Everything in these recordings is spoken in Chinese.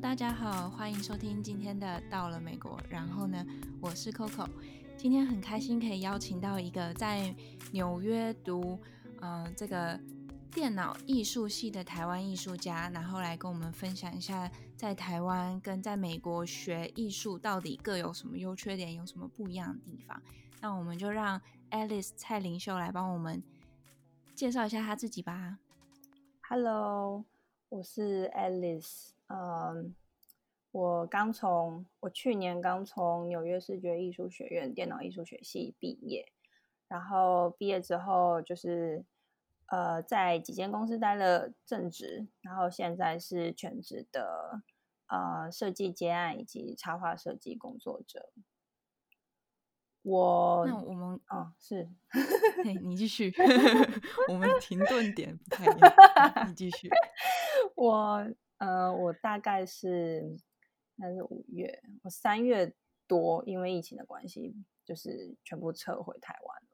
大家好，欢迎收听今天的到了美国。然后呢，我是 Coco，今天很开心可以邀请到一个在纽约读呃这个电脑艺术系的台湾艺术家，然后来跟我们分享一下在台湾跟在美国学艺术到底各有什么优缺点，有什么不一样的地方。那我们就让 Alice 蔡玲秀来帮我们介绍一下她自己吧。Hello，我是 Alice。嗯，我刚从我去年刚从纽约视觉艺术学院电脑艺术学系毕业，然后毕业之后就是呃在几间公司待了正职，然后现在是全职的呃设计接案以及插画设计工作者。我那我们哦是，嘿，你继续，我们停顿点不太一样，你继续，我。呃，我大概是那是五月，我三月多，因为疫情的关系，就是全部撤回台湾了。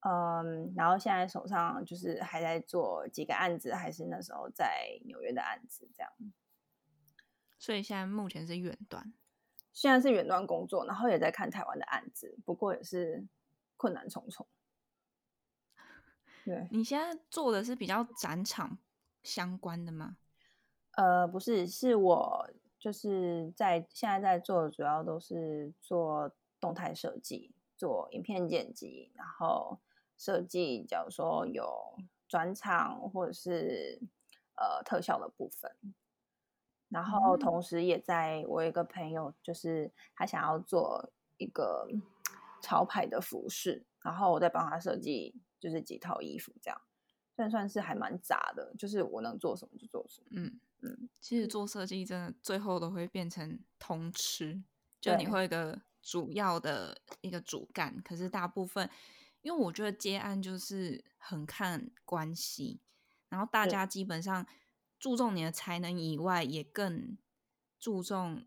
嗯，然后现在手上就是还在做几个案子，还是那时候在纽约的案子，这样。所以现在目前是远端，现在是远端工作，然后也在看台湾的案子，不过也是困难重重。对，你现在做的是比较展场相关的吗？呃，不是，是我就是在现在在做的，主要都是做动态设计，做影片剪辑，然后设计，假如说有转场或者是呃特效的部分，然后同时也在我有一个朋友，就是他想要做一个潮牌的服饰，然后我在帮他设计，就是几套衣服这样，算算是还蛮杂的，就是我能做什么就做什么，嗯。嗯，其实做设计真的最后都会变成通吃，就你会有一个主要的一个主干，可是大部分，因为我觉得接案就是很看关系，然后大家基本上注重你的才能以外，也更注重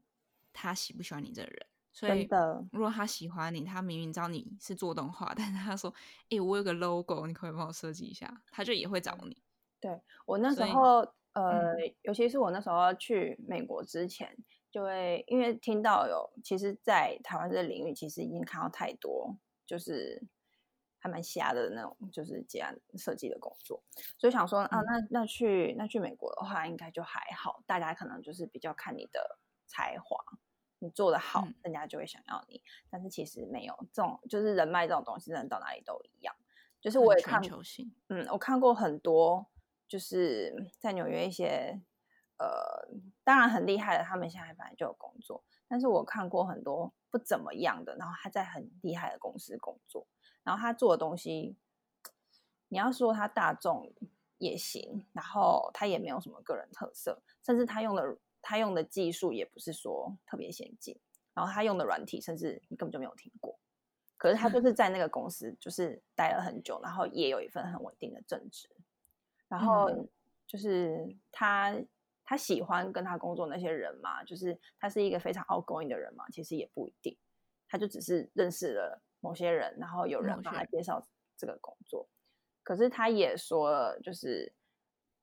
他喜不喜欢你这个人。所以，如果他喜欢你，他明明知道你是做动画，但是他说：“哎、欸，我有个 logo，你可以帮我设计一下。”他就也会找你。对，我那时候。呃，尤其是我那时候去美国之前，就会因为听到有，其实，在台湾这个领域，其实已经看到太多，就是还蛮瞎的那种，就是接案设计的工作，所以想说啊，那那去那去美国的话，应该就还好，大家可能就是比较看你的才华，你做的好，人家就会想要你。但是其实没有这种，就是人脉这种东西，人到哪里都一样。就是我也看，嗯，我看过很多。就是在纽约一些，呃，当然很厉害的，他们现在本来就有工作。但是我看过很多不怎么样的，然后他在很厉害的公司工作，然后他做的东西，你要说他大众也行，然后他也没有什么个人特色，甚至他用的他用的技术也不是说特别先进，然后他用的软体甚至你根本就没有听过。可是他就是在那个公司就是待了很久，然后也有一份很稳定的正职。然后就是他，他喜欢跟他工作那些人嘛，就是他是一个非常 outgoing 的人嘛，其实也不一定，他就只是认识了某些人，然后有人帮他介绍这个工作。可是他也说了，就是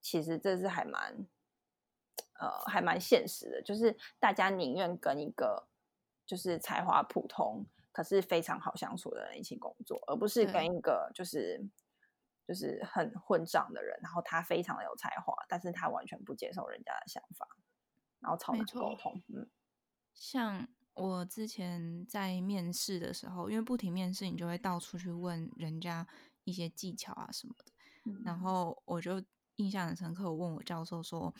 其实这是还蛮，呃，还蛮现实的，就是大家宁愿跟一个就是才华普通，可是非常好相处的人一起工作，而不是跟一个就是。就是很混账的人，然后他非常的有才华，但是他完全不接受人家的想法，然后超难沟通。嗯，像我之前在面试的时候，因为不停面试，你就会到处去问人家一些技巧啊什么的。嗯、然后我就印象很深刻，我问我教授说：“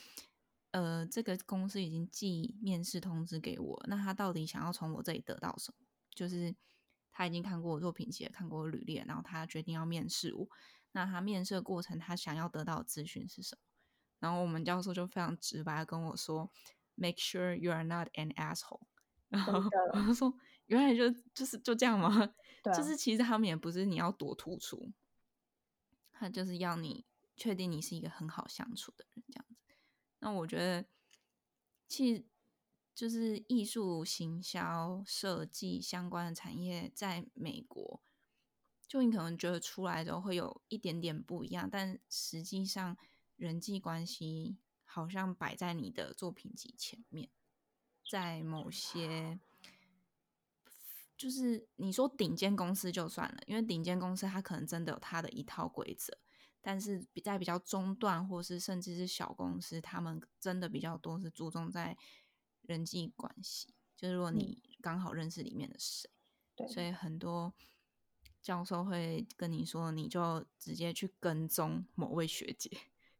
呃，这个公司已经寄面试通知给我，那他到底想要从我这里得到什么？就是他已经看过我作品集，看过我履历，然后他决定要面试我。”那他面试过程，他想要得到的资讯是什么？然后我们教授就非常直白的跟我说：“Make sure you are not an asshole。”然后我就说：“原来就就是就这样吗？对就是其实他们也不是你要多突出，他就是要你确定你是一个很好相处的人这样子。那我觉得，其实就是艺术、行销、设计相关的产业，在美国。就你可能觉得出来的会有一点点不一样，但实际上人际关系好像摆在你的作品集前面，在某些。就是你说顶尖公司就算了，因为顶尖公司它可能真的有它的一套规则，但是比在比较中段或是甚至是小公司，他们真的比较多是注重在人际关系。就是如果你刚好认识里面的谁，对，所以很多教授会跟你说，你就直接去跟踪某位学姐，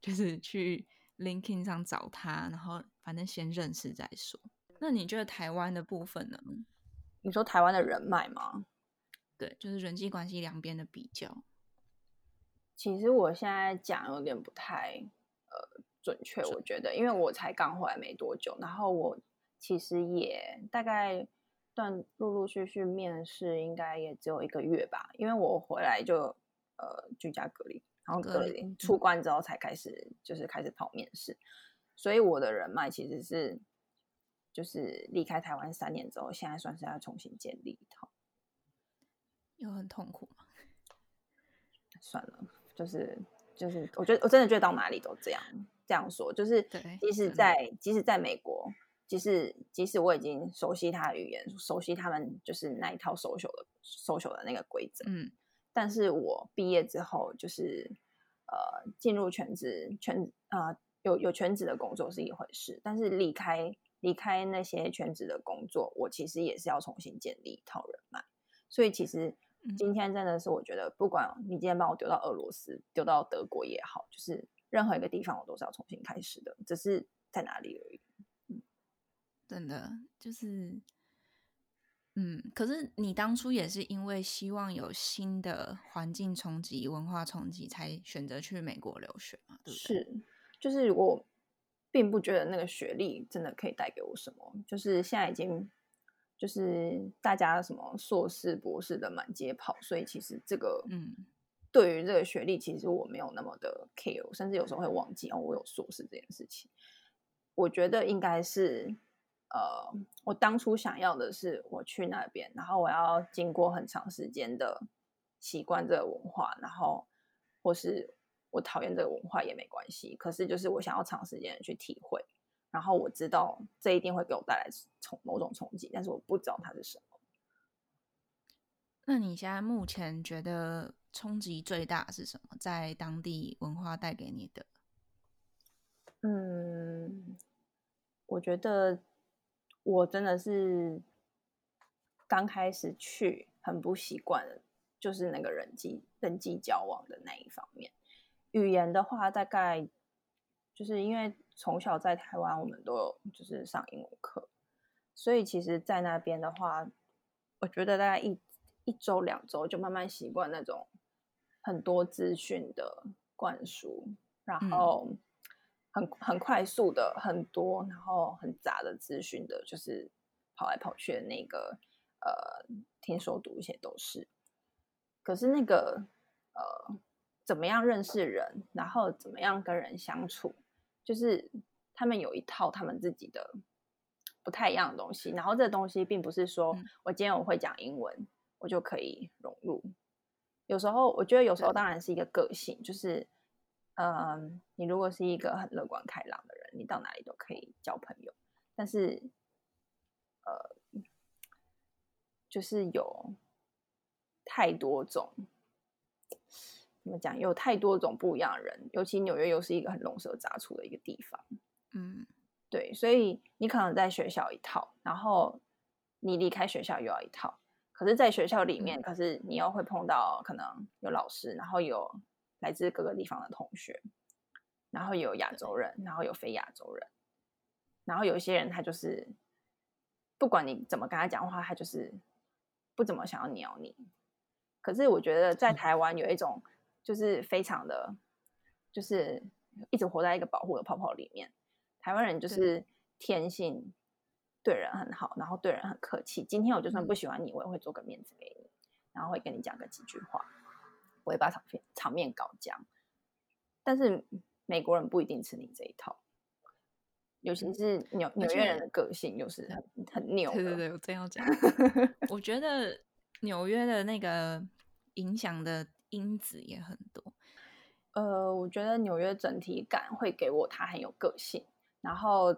就是去 LinkedIn 上找他，然后反正先认识再说。那你觉得台湾的部分呢？你说台湾的人脉吗？对，就是人际关系两边的比较。其实我现在讲有点不太呃准确，我觉得，因为我才刚回来没多久，然后我其实也大概断陆陆续续面试，应该也只有一个月吧，因为我回来就呃居家隔离，然后隔离出关之后才开始就是开始跑面试，所以我的人脉其实是。就是离开台湾三年之后，现在算是要重新建立一套，有很痛苦吗？算了，就是就是，我觉得我真的觉得到哪里都这样这样说，就是即使在即使在美国，即使即使我已经熟悉他的语言，熟悉他们就是那一套 social 的 social 的那个规则，嗯，但是我毕业之后，就是呃进入全职全啊、呃、有有全职的工作是一回事，但是离开。离开那些全职的工作，我其实也是要重新建立一套人脉。所以其实今天真的是，我觉得不管你今天把我丢到俄罗斯、丢到德国也好，就是任何一个地方，我都是要重新开始的，只是在哪里而已。嗯，真的就是，嗯，可是你当初也是因为希望有新的环境冲击、文化冲击，才选择去美国留学嘛？对不对？是，就是我。并不觉得那个学历真的可以带给我什么，就是现在已经就是大家什么硕士、博士的满街跑，所以其实这个嗯，对于这个学历，其实我没有那么的 care，甚至有时候会忘记哦，我有硕士这件事情。我觉得应该是呃，我当初想要的是我去那边，然后我要经过很长时间的习惯这个文化，然后或是。我讨厌这个文化也没关系，可是就是我想要长时间的去体会，然后我知道这一定会给我带来从某种冲击，但是我不知道它是什么。那你现在目前觉得冲击最大是什么？在当地文化带给你的？嗯，我觉得我真的是刚开始去很不习惯，就是那个人际人际交往的那一方面。语言的话，大概就是因为从小在台湾，我们都有就是上英文课，所以其实，在那边的话，我觉得大概一一周两周就慢慢习惯那种很多资讯的灌输，然后很很快速的很多，然后很杂的资讯的，就是跑来跑去的那个呃，听说读写都是，可是那个呃。怎么样认识人，然后怎么样跟人相处，就是他们有一套他们自己的不太一样的东西。然后这东西并不是说我今天我会讲英文，我就可以融入。有时候我觉得有时候当然是一个个性，就是嗯、呃，你如果是一个很乐观开朗的人，你到哪里都可以交朋友。但是呃，就是有太多种。怎么讲？有太多种不一样的人，尤其纽约又是一个很龙蛇杂处的一个地方。嗯，对，所以你可能在学校一套，然后你离开学校又要一套。可是，在学校里面，嗯、可是你又会碰到可能有老师，然后有来自各个地方的同学，然后有亚洲人，然后有非亚洲人，然后有一些人他就是不管你怎么跟他讲话，他就是不怎么想要鸟你。可是我觉得在台湾有一种。就是非常的，就是一直活在一个保护的泡泡里面。台湾人就是天性对人很好，然后对人很客气。今天我就算不喜欢你，我也会做个面子给你，然后会跟你讲个几句话，我会把场面场面搞僵。但是美国人不一定吃你这一套，尤其是纽纽约人的个性又是很很牛。对对对，我真要讲，我觉得纽约的那个影响的。因子也很多，呃，我觉得纽约整体感会给我它很有个性，然后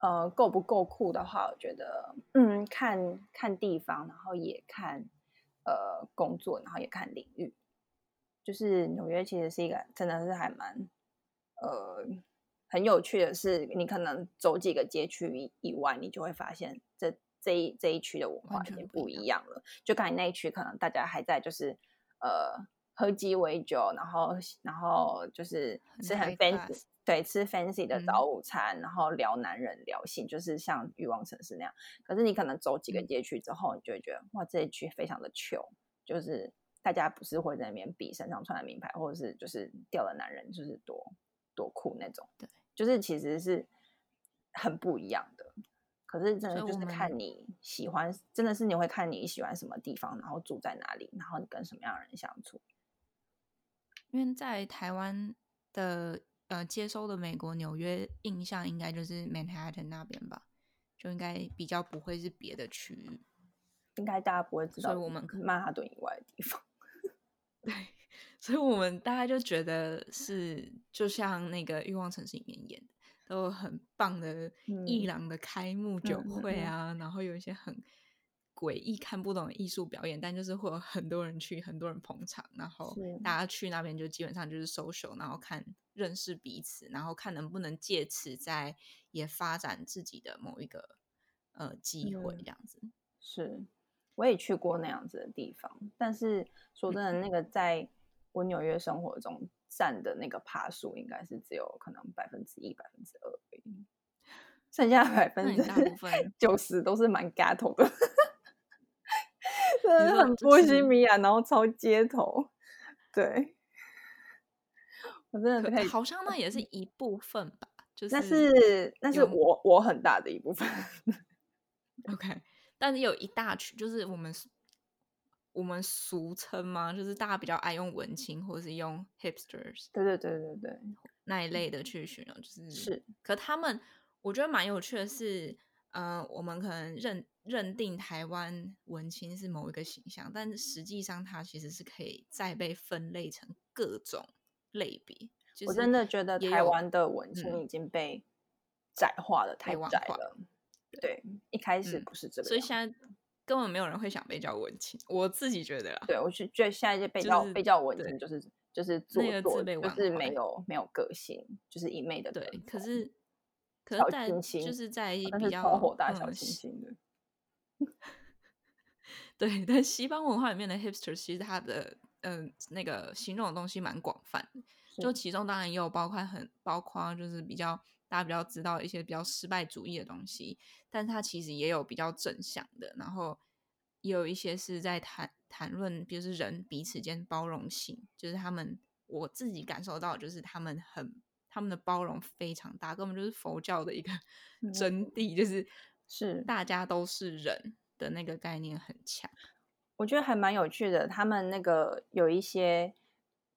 呃，够不够酷的话，我觉得嗯，看看地方，然后也看呃工作，然后也看领域。就是纽约其实是一个真的是还蛮呃很有趣的是，你可能走几个街区以以外，你就会发现这这一这一区的文化已经不一样了。就刚才那一区，可能大家还在就是呃。喝鸡尾酒，然后然后就是吃很 fancy，对，吃 fancy 的早午餐，嗯，然后聊男人聊性，就是像欲望城市那样。可是你可能走几个街区之后，你就会觉得哇，这一区非常的 chill，就是大家不是会在那边比身上穿的名牌，或者是就是掉的男人就是多多酷那种。对，就是其实是很不一样的。可是真的就是看你喜欢，真的是你会看你喜欢什么地方，然后住在哪里，然后你跟什么样的人相处。因为在台湾的呃接收的美国纽约印象，应该就是 Manhattan 那边吧，就应该比较不会是别的区域，应该大家不会知道。所以我们曼哈顿以外的地方，对，所以我们大概就觉得是就像那个欲望城市里面演的，都有很棒的艺廊的开幕酒会啊，嗯、然后有一些很。诡异看不懂的艺术表演，但就是会有很多人去，很多人捧场，然后大家去那边就基本上就是 social，然后看认识彼此，然后看能不能借此在也发展自己的某一个呃机会这样子。嗯。是，我也去过那样子的地方，但是说真的，那个在我纽约生活中占的那个爬数，应该是只有可能百分之一、百分之二而已，剩下百分之 九十都是蛮 ghetto 的。真的很波西米亚，然后超街头，对，我真的好像那也是一部分吧，就是那是那是我我很大的一部分。OK，但是有一大群，就是我们我们俗称嘛，就是大家比较爱用文青或者是用 hipsters，对对对对对，那一类的去形容，就是是，可他们我觉得蛮有趣的是。呃，我们可能认认定台湾文青是某一个形象，但实际上它其实是可以再被分类成各种类别。就是、我真的觉得台湾的文青已经被窄化了，太窄了。对，一开始不是这个、嗯，所以现在根本没有人会想被叫文青。我自己觉得啦，对，我是觉得现在就被叫、就是、被叫文青，就是就是做作，就是没有没有个性，就是一昧的。对，可是。小清新，就是在比较火大小清新的，嗯、对。但西方文化里面的 hipster，其实它的嗯、呃、那个形容的东西蛮广泛的，就其中当然也有包括很包括就是比较大家比较知道一些比较失败主义的东西，但它其实也有比较正向的，然后也有一些是在谈谈论，比如是人彼此间包容性，就是他们我自己感受到就是他们很。他们的包容非常大，根本就是佛教的一个 真谛，嗯、就是是大家都是人的那个概念很强。我觉得还蛮有趣的，他们那个有一些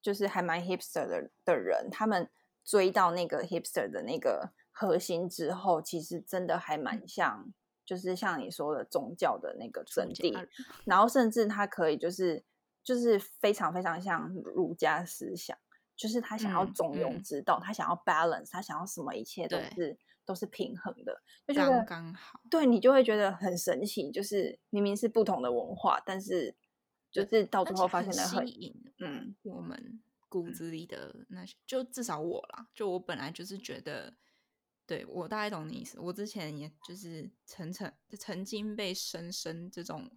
就是还蛮 hipster 的的人，他们追到那个 hipster 的那个核心之后，其实真的还蛮像，嗯、就是像你说的宗教的那个真谛，然后甚至他可以就是就是非常非常像儒家思想。就是他想要中庸之道，嗯嗯，他想要 balance，他想要什么，一切都是都是平衡的，就觉得刚刚好。对，你就会觉得很神奇，就是明明是不同的文化，但是就是到最后发现的很，嗯，我们骨子里的那些，就至少我啦，就我本来就是觉得，对，我大概懂你意思。我之前也就是曾曾曾经被深深这种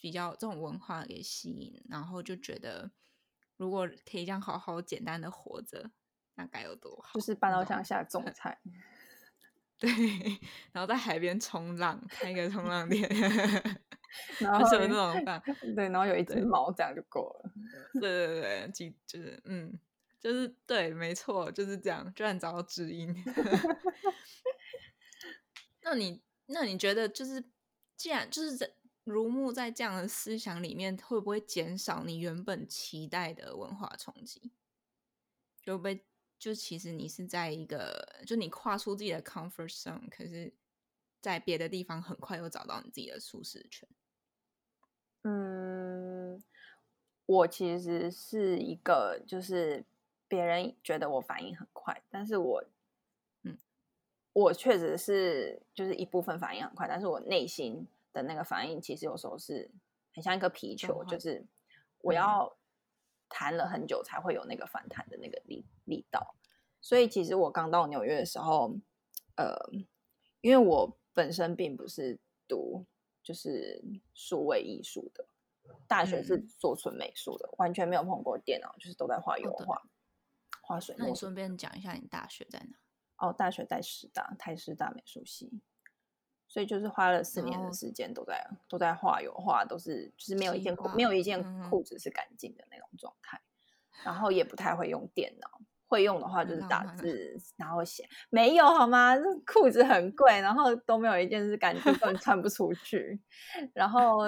比较这种文化给吸引，然后就觉得。如果可以这样好好简单的活着，那该有多好！就是搬到乡下种菜，对，然后在海边冲浪，开一个冲浪店，然后什么那种 对，然后有一只猫，这样就够了。对对对对，就是嗯，就是对，没错，就是这样，居然找到知音。那你那你觉得，就是既然就是在。如沐在这样的思想里面，会不会减少你原本期待的文化冲击？就被就其实你是在一个，就你跨出自己的 comfort zone，可是在别的地方很快又找到你自己的舒适圈。嗯，我其实是一个就是别人觉得我反应很快，但是我，嗯，我确实是就是一部分反应很快，但是我内心的那个反应其实有时候是很像一个皮球，就是我要弹了很久才会有那个反弹的那个力力道。所以其实我刚到纽约的时候，呃，因为我本身并不是读就是数位艺术的。大学是做纯美术的，嗯，完全没有碰过电脑，就是都在画油画、画水墨。那你顺便讲一下你大学在哪？哦，大学在师大，台师大美术系，所以就是花了四年的时间都在都在画油画，都是就是没有一件裤没有一件裤子是干净的那种状态，嗯，然后也不太会用电脑，会用的话就是打字，嗯，然后写。没有好吗？裤子很贵，然后都没有一件是干净，根本穿不出去，然后。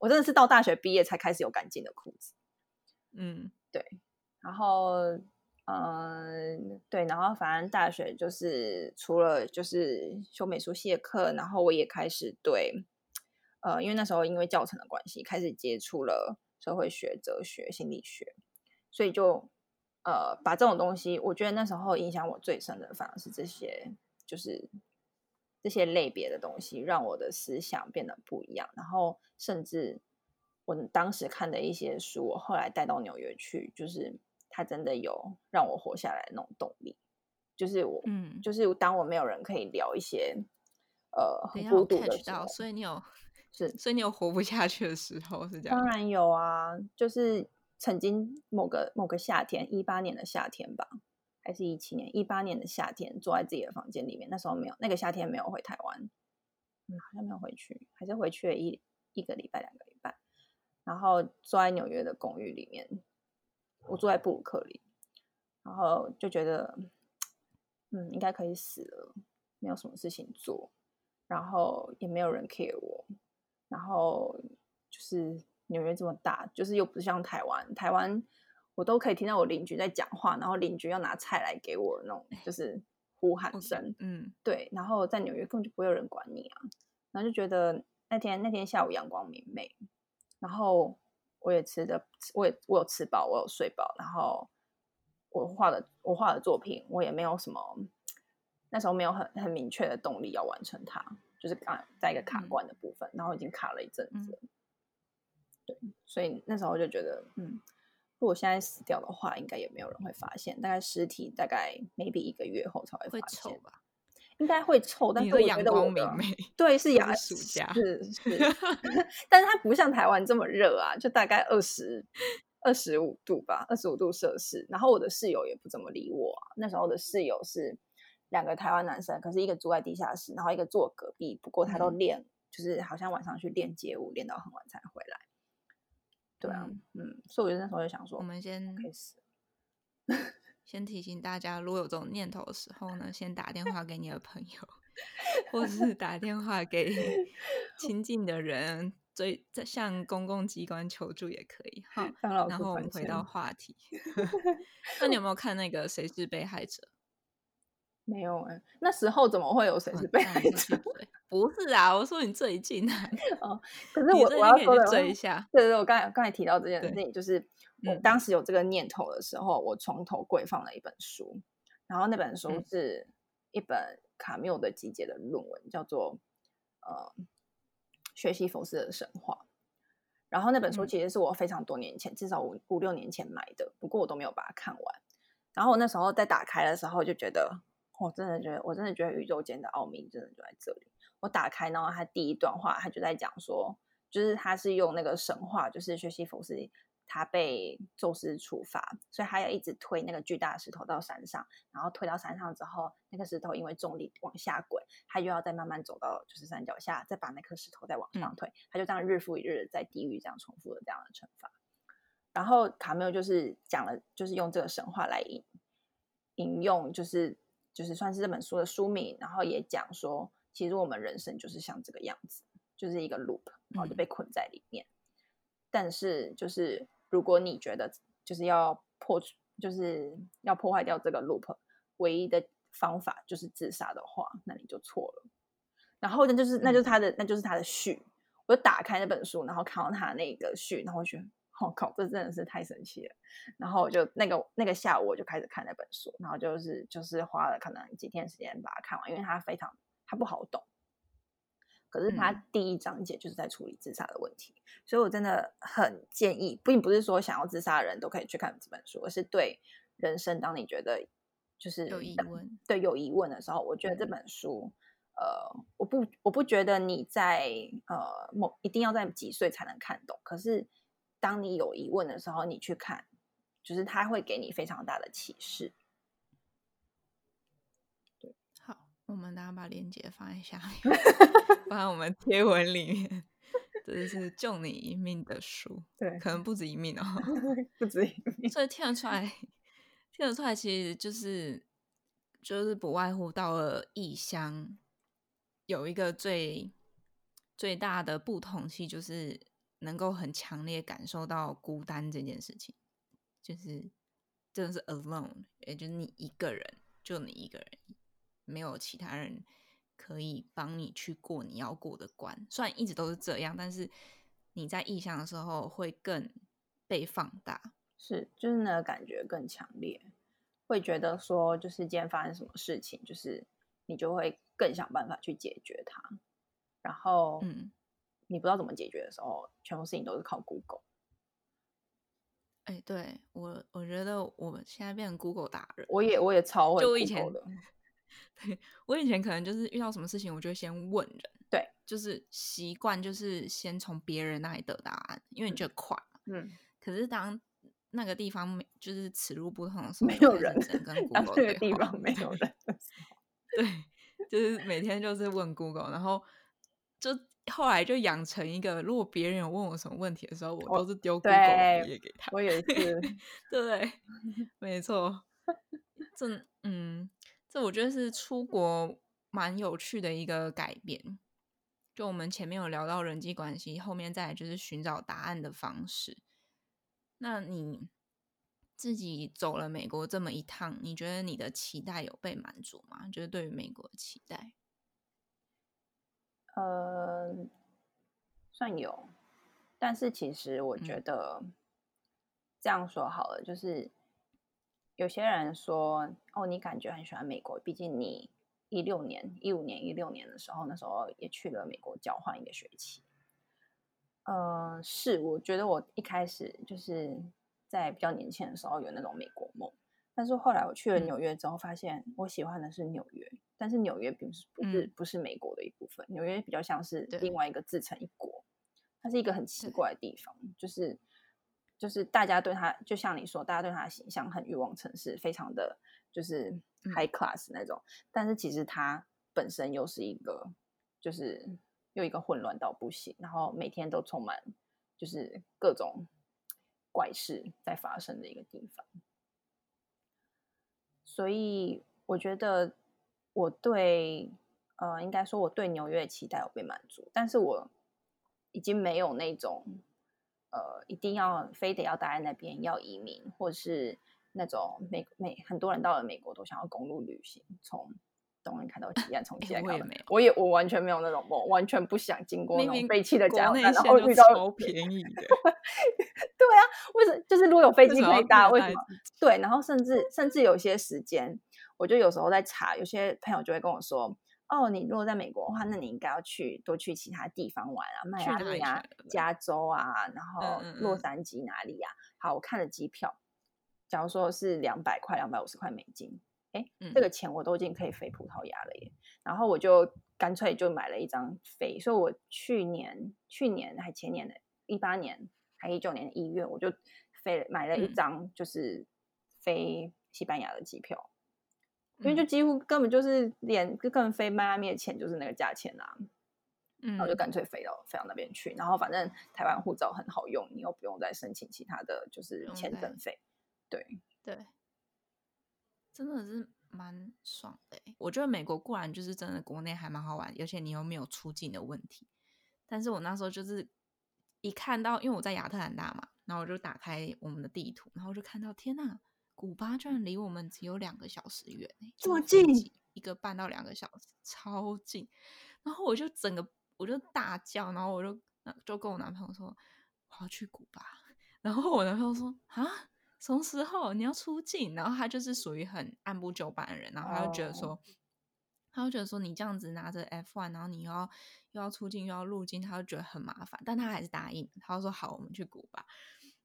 我真的是到大学毕业才开始有干净的裤子，嗯，对，然后，嗯、呃，对，然后反正大学就是除了就是修美术系的课，然后我也开始对，呃，因为那时候因为教程的关系，开始接触了社会学、哲学、心理学，所以就呃把这种东西，我觉得那时候影响我最深的反而是这些，就是。这些类别的东西让我的思想变得不一样，然后甚至我当时看的一些书，我后来带到纽约去，就是它真的有让我活下来的那种动力。就是我，嗯，就是当我没有人可以聊一些呃很孤独的时候，所以你有是，所以你有活不下去的时候是这样？当然有啊，就是曾经某个某个夏天，一八年的夏天吧。还是一七年、一八年的夏天，坐在自己的房间里面。那时候没有，那个夏天没有回台湾，嗯，好像没有回去，还是回去了一一个礼拜、两个礼拜。然后坐在纽约的公寓里面，我坐在布鲁克林，然后就觉得，嗯，应该可以死了，没有什么事情做，然后也没有人 care 我，然后就是纽约这么大，就是又不像台湾，台湾。我都可以听到我邻居在讲话，然后邻居要拿菜来给我那种，就是呼喊声。嗯，对。然后在纽约根本就不会有人管你啊。然后就觉得那天那天下午阳光明媚，然后我也吃的，我也我有吃饱，我有睡饱。然后我画的我画的作品，我也没有什么，那时候没有很很明确的动力要完成它，就是刚在一个卡关的部分，嗯，然后已经卡了一阵子，嗯。对，所以那时候就觉得，嗯。如果现在死掉的话，应该也没有人会发现。大概尸体大概 maybe 一个月后才会发现会臭吧？应该会臭，但是我觉得我阳光明媚，对，是 亚暑假，是是，但是它不像台湾这么热啊，就大概二十二十五度吧，二十五度摄氏。然后我的室友也不怎么理我啊。那时候的室友是两个台湾男生，可是一个住在地下室，然后一个住隔壁。不过他都练、嗯，就是好像晚上去练街舞，练到很晚才回来。对啊，嗯，所以我就那时候就想说，我们先开始，先提醒大家，如果有这种念头的时候呢，先打电话给你的朋友，或是打电话给 亲近的人，最向公共机关求助也可以。好，然后我们回到话题，那你有没有看那个《谁是被害者》？没有哎、欸，那时候怎么会有谁是被害者？不是啊，我说你最近啊。哦，可是我我要说追一下。对对对，我刚才刚才提到这件事情，就是我当时有这个念头的时候，我床头柜放了一本书，然后那本书是一本卡缪的集结的论文，叫做呃《薛西弗斯的神话》。然后那本书其实是我非常多年前，至少五五六年前买的，不过我都没有把它看完。然后我那时候在打开的时候就觉得。我真的觉得，我真的觉得宇宙间的奥秘真的就在这里。我打开，然后他第一段话，他就在讲说，就是他是用那个神话，就是薛西弗斯他被宙斯处罚，所以他要一直推那个巨大的石头到山上，然后推到山上之后，那个石头因为重力往下滚，他又要再慢慢走到就是山脚下，再把那颗石头再往上推，他就这样日复一日在地狱这样重复的这样的惩罚。然后卡缪就是讲了，就是用这个神话来引引用，就是。就是算是这本书的书名，然后也讲说，其实我们人生就是像这个样子，就是一个 loop，然后就被困在里面。嗯、但是，就是如果你觉得就是要破，就是要破坏掉这个 loop，唯一的方法就是自杀的话，那你就错了。然后呢，就是那就是他的、嗯、那就是他的序。我就打开那本书，然后看到他那个序，然后我觉得我靠，这真的是太神奇了。然后我就那个那个下午我就开始看那本书，然后就是就是花了可能几天时间把它看完，因为它非常它不好懂。可是它第一章节就是在处理自杀的问题，嗯、所以我真的很建议，并不是说想要自杀的人都可以去看这本书，而是对人生，当你觉得就是有疑问，对有疑问的时候，我觉得这本书，嗯、呃，我不我不觉得你在呃某一定要在几岁才能看懂，可是当你有疑问的时候，你去看，就是它会给你非常大的启示。我们大家把链接放在下面，放在我们贴文里面。这是救你一命的书，对，可能不止一命哦，不止一命。所以听得出来，听得出来，其实就是就是不外乎到了异乡，有一个最最大的不同性，就是能够很强烈感受到孤单这件事情，就是真的是 alone，也就是你一个人，就你一个人。没有其他人可以帮你去过你要过的关，虽然一直都是这样，但是你在异乡的时候会更被放大，是就是那个感觉更强烈，会觉得说就是今天发生什么事情，就是你就会更想办法去解决它，然后嗯，你不知道怎么解决的时候，全部事情都是靠 Google。哎，对我我觉得我现在变成 Google 达人，我也我也超就我以前的。对，我以前可能就是遇到什么事情，我就先问人，对，就是习惯就是先从别人那里得答案，因为你觉得快。嗯。可是当那个地方就是此路不通的时候，没有人跟 Google 对方没有人。对，就是每天就是问 Google，然后就后来就养成一个，如果别人有问我什么问题的时候，我都是丢 Google 也给他。我也是，对，没错，这嗯。这我觉得是出国蛮有趣的一个改变。就我们前面有聊到人际关系，后面再来就是寻找答案的方式。那你自己走了美国这么一趟，你觉得你的期待有被满足吗？就是对于美国的期待？呃，算有，但是其实我觉得这样说好了，就是。有些人说：“哦，你感觉很喜欢美国，毕竟你一六年、一五年、一六年的时候，那时候也去了美国交换一个学期。”呃，是，我觉得我一开始就是在比较年轻的时候有那种美国梦，但是后来我去了纽约之后，发现我喜欢的是纽约，但是纽约并不是不是不是美国的一部分，纽约比较像是另外一个自成一国，它是一个很奇怪的地方，就是。就是大家对它，就像你说，大家对它的形象很欲望城市，非常的就是 high class 那种。嗯、但是其实它本身又是一个，就是又一个混乱到不行，然后每天都充满就是各种怪事在发生的一个地方。所以我觉得我对呃，应该说我对纽约的期待有被满足，但是我已经没有那种。呃，一定要非得要待在那边，要移民，或是那种美美很多人到了美国都想要公路旅行，从东岸看到体验，从看到，欸，我也我完全没有那种梦，完全不想经过那种废弃的加油站，然后遇到超 便宜的。对啊，为什么？就是如果有飞机可以搭，为什么？对，然后甚至甚至有些时间，我就有时候在查，有些朋友就会跟我说。哦，你如果在美国的话，那你应该要去多去其他地方玩啊，迈阿密啊、加州啊，然后洛杉矶哪里呀、啊？嗯嗯好，我看了机票，假如说是两百块、两百五十块美金，这个钱我都已经可以飞葡萄牙了耶。然后我就干脆就买了一张飞，所以我去年、去年还前年的一八年还一九年一月，我就飞买了一张就是飞西班牙的机票。因为就几乎根本就是连根本飞迈阿密的钱就是那个价钱啦，嗯，然后就干脆飞到飞到那边去，然后反正台湾护照很好用，你又不用再申请其他的就是签证费，对。对，真的是蛮爽的。我觉得美国固然就是真的国内还蛮好玩，而且你又没有出境的问题，但是我那时候就是一看到，因为我在亚特兰大嘛，然后我就打开我们的地图，然后就看到天呐。古巴居然离我们只有两个小时远，这么近，一个半到两个小时，超近。然后我就整个我就大叫，然后我就就跟我男朋友说我要去古巴，然后我男朋友说啊，什么时候你要出镜？然后他就是属于很按部就班的人，然后他就觉得说，oh. 他就觉得说你这样子拿着 F one，然后你又要又要出镜又要入境，他就觉得很麻烦，但他还是答应，他就说好，我们去古巴。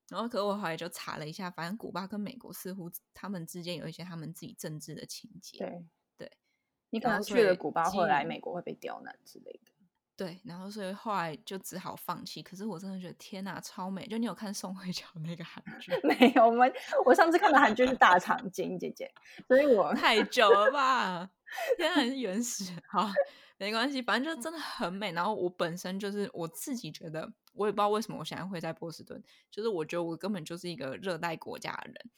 然后，可我后来就查了一下，反正古巴跟美国似乎他们之间有一些他们自己政治的情节。对，对，你可能去了古巴，后来美国会被刁难之类的。对，然后所以后来就只好放弃。可是我真的觉得天哪，超美！就你有看宋慧乔那个韩剧？没有，我们我上次看的韩剧是《大长今》姐姐，所以我太久了吧？天哪，是原始。好，没关系，反正就真的很美。然后我本身就是我自己觉得。我也不知道为什么我现在会在波士顿，就是我觉得我根本就是一个热带国家的人，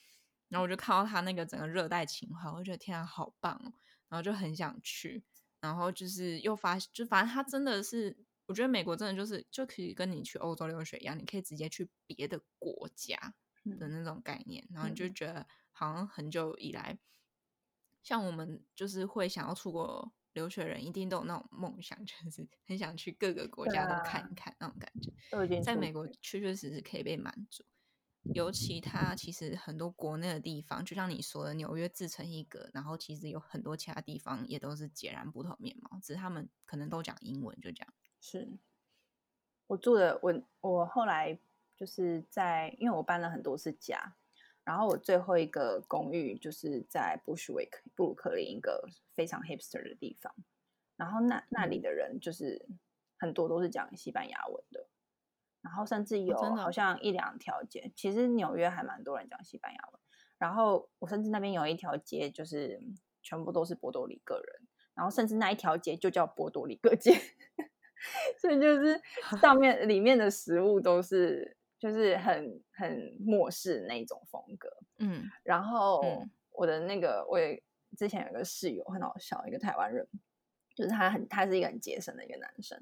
然后我就看到他那个整个热带情怀，我觉得天啊，好棒哦，然后就很想去，然后就是又发现，就反正他真的是，我觉得美国真的就是就可以跟你去欧洲留学一样，你可以直接去别的国家的那种概念，然后你就觉得好像很久以来，像我们就是会想要出国。留学人一定都有那种梦想，就是很想去各个国家都看一看那种感觉。在美国确确实实可以被满足，尤其他其实很多国内的地方，就像你说的，纽约自成一格，然后其实有很多其他地方也都是截然不同面貌，只是他们可能都讲英文，就这样。是我住的，我我后来就是在，因为我搬了很多次家。然后我最后一个公寓就是在 Bushwick 布鲁克林一个非常 hipster 的地方，然后那那里的人就是很多都是讲西班牙文的，然后甚至有好像一两条街，哦、其实纽约还蛮多人讲西班牙文，然后我甚至那边有一条街就是全部都是波多黎各人，然后甚至那一条街就叫波多黎各街，所以就是上 面里面的食物都是。就是很很漠视那种风格，嗯，然后我的那个，嗯、我也之前有个室友很好笑，一个台湾人，就是他很他是一个很节省的一个男生，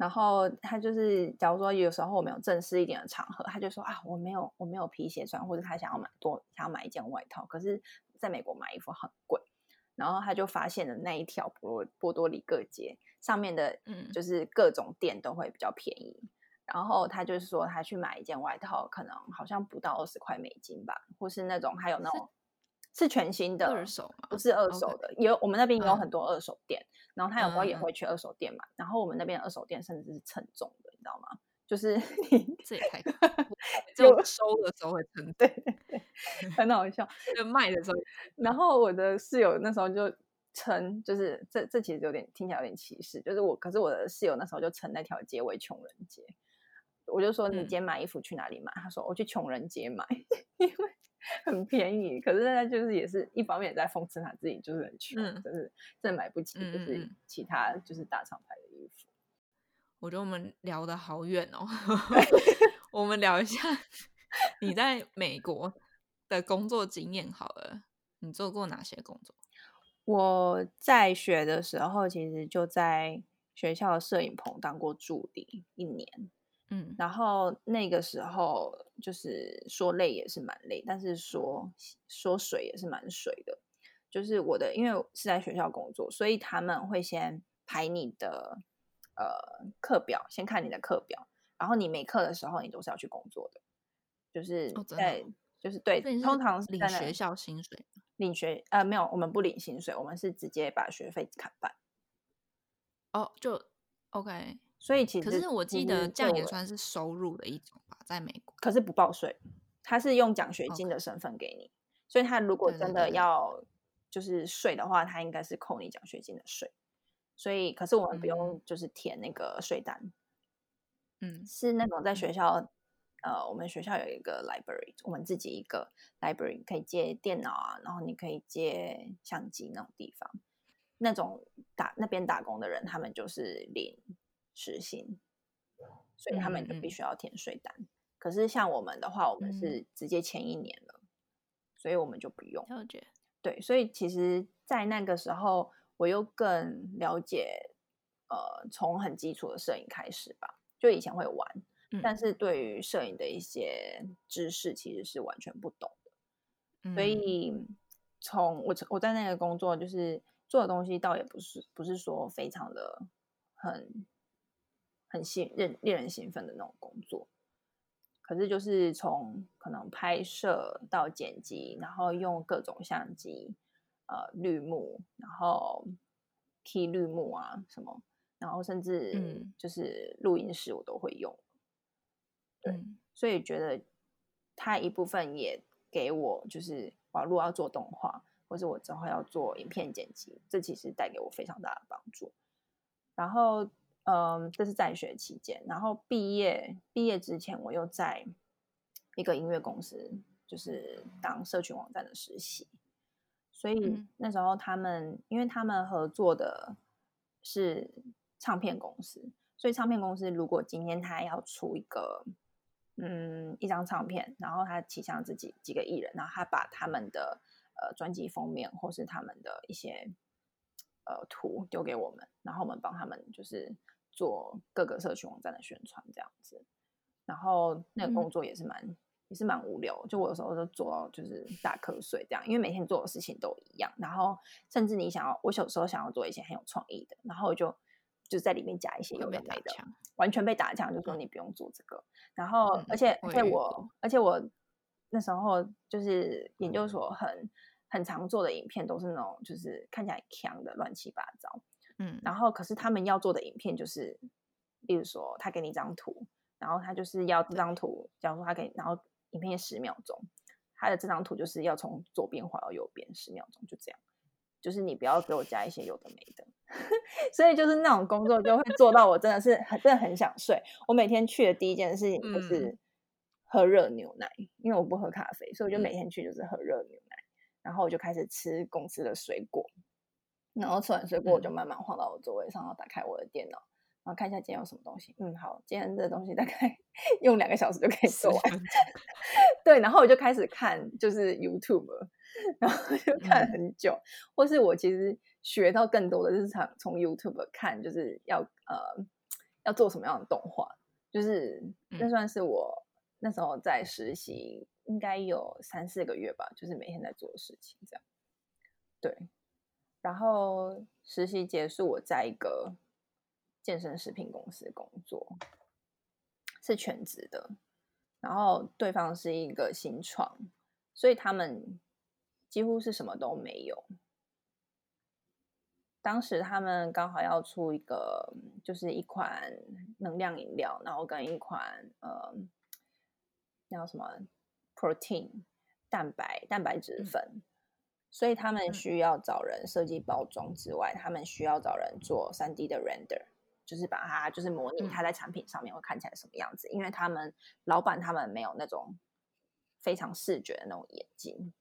然后他就是假如说有时候我们有正式一点的场合，他就说啊，我没有我没有皮鞋穿，或者他想要买多想要买一件外套，可是在美国买衣服很贵，然后他就发现了那一条波波多黎各街上面的，嗯，就是各种店都会比较便宜。嗯然后他就是说，他去买一件外套，可能好像不到二十块美金吧，或是那种还有那种是，是全新的二手吗？不是二手的，有.我们那边有很多二手店，嗯、然后他有时候也会去二手店买。嗯、然后我们那边的二手店甚至是称重的，你知道吗？就是 这也太就收的时候会称，对，很好笑。就卖的时候，然后我的室友那时候就称，就是这这其实有点听起来有点歧视，就是我，可是我的室友那时候就称那条街为穷人街。我就说，你今天买衣服去哪里买？嗯、他说我去穷人街买，因为很便宜。可是现在就是也是一方面也在讽刺他自己，就是很穷、嗯，就是真的买不起，就是其他就是大厂牌的衣服。我觉得我们聊得好远哦，我们聊一下你在美国的工作经验好了。你做过哪些工作？我在学的时候，其实就在学校的摄影棚当过助理一年。嗯，然后那个时候就是说累也是蛮累，但是说说水也是蛮水的。就是我的，因为是在学校工作，所以他们会先排你的呃课表，先看你的课表，然后你没课的时候，你都是要去工作的。就是在、哦、就是对，通常是领学校薪水，领学呃没有，我们不领薪水，我们是直接把学费砍半。哦，就 OK。所以其实，可是我记得这样也算是收入的一种吧，在美国。可是不报税，他是用奖学金的身份给你，okay. 所以他如果真的要就是税的话，他应该是扣你奖学金的税。所以，可是我们不用就是填那个税单，嗯，是那种在学校，呃，我们学校有一个 library，我们自己一个 library 可以借电脑啊，然后你可以借相机那种地方，那种打那边打工的人，他们就是领。实薪，所以他们就必须要填税单。嗯嗯。可是像我们的话，我们是直接签一年了，嗯，所以我们就不用。了解。对，所以其实，在那个时候，我又更了解，呃，从很基础的摄影开始吧。就以前会玩，嗯，但是对于摄影的一些知识，其实是完全不懂的。嗯，所以从我我在那个工作，就是做的东西，倒也不是不是说非常的很。很兴，令令人兴奋的那种工作，可是就是从可能拍摄到剪辑，然后用各种相机，呃，绿幕，然后 key 绿幕啊什么，然后甚至就是录音室我都会用。对，嗯、所以觉得它一部分也给我就是，我如果要做动画，或者我之后要做影片剪辑，这其实带给我非常大的帮助。然后。嗯，这是在学期间，然后毕业毕业之前，我又在一个音乐公司，就是当社群网站的实习。所以那时候他们，因为他们合作的是唱片公司，所以唱片公司如果今天他要出一个嗯一张唱片，然后他旗下自己几个艺人，然后他把他们的呃专辑封面或是他们的一些呃图丢给我们，然后我们帮他们就是。做各个社群网站的宣传这样子，然后那个工作也是蛮、嗯、也是蛮无聊，就我有时候就做到就是打瞌睡这样，因为每天做的事情都一样，然后甚至你想要，我有时候想要做一些很有创意的，然后我就就在里面加一些有的没的，完全被打枪，就说你不用做这个。嗯、然后而且而且我而且我那时候就是研究所很很常做的影片都是那种就是看起来强的乱七八糟。嗯，然后可是他们要做的影片就是，例如说他给你一张图，然后他就是要这张图，假如说他给，然后影片十秒钟，他的这张图就是要从左边滑到右边十秒钟，就这样，就是你不要给我加一些有的没的，所以就是那种工作就会做到我真的是很真的很想睡。我每天去的第一件事情就是喝热牛奶，嗯、因为我不喝咖啡，所以我就每天去就是喝热牛奶，然后我就开始吃公司的水果。然后吃完水果，我就慢慢晃到我座位上，然后打开我的电脑，然后看一下今天有什么东西。嗯，好，今天这东西大概 用两个小时就可以做完。对，然后我就开始看，就是 YouTube，然后就看很久。嗯、或是我其实学到更多的就是从从 YouTube 看，就是要呃要做什么样的动画，就是那算是我那时候在实习，应该有三四个月吧，就是每天在做的事情，这样。对。然后实习结束，我在一个健身食品公司工作，是全职的。然后对方是一个新创，所以他们几乎是什么都没有。当时他们刚好要出一个，就是一款能量饮料，然后跟一款呃，叫什么 protein 蛋白蛋白质粉。嗯所以他们需要找人设计包装之外，他们需要找人做三 D 的 render，就是把它就是模拟它在产品上面会看起来什么样子。因为他们老板他们没有那种非常视觉的那种眼睛，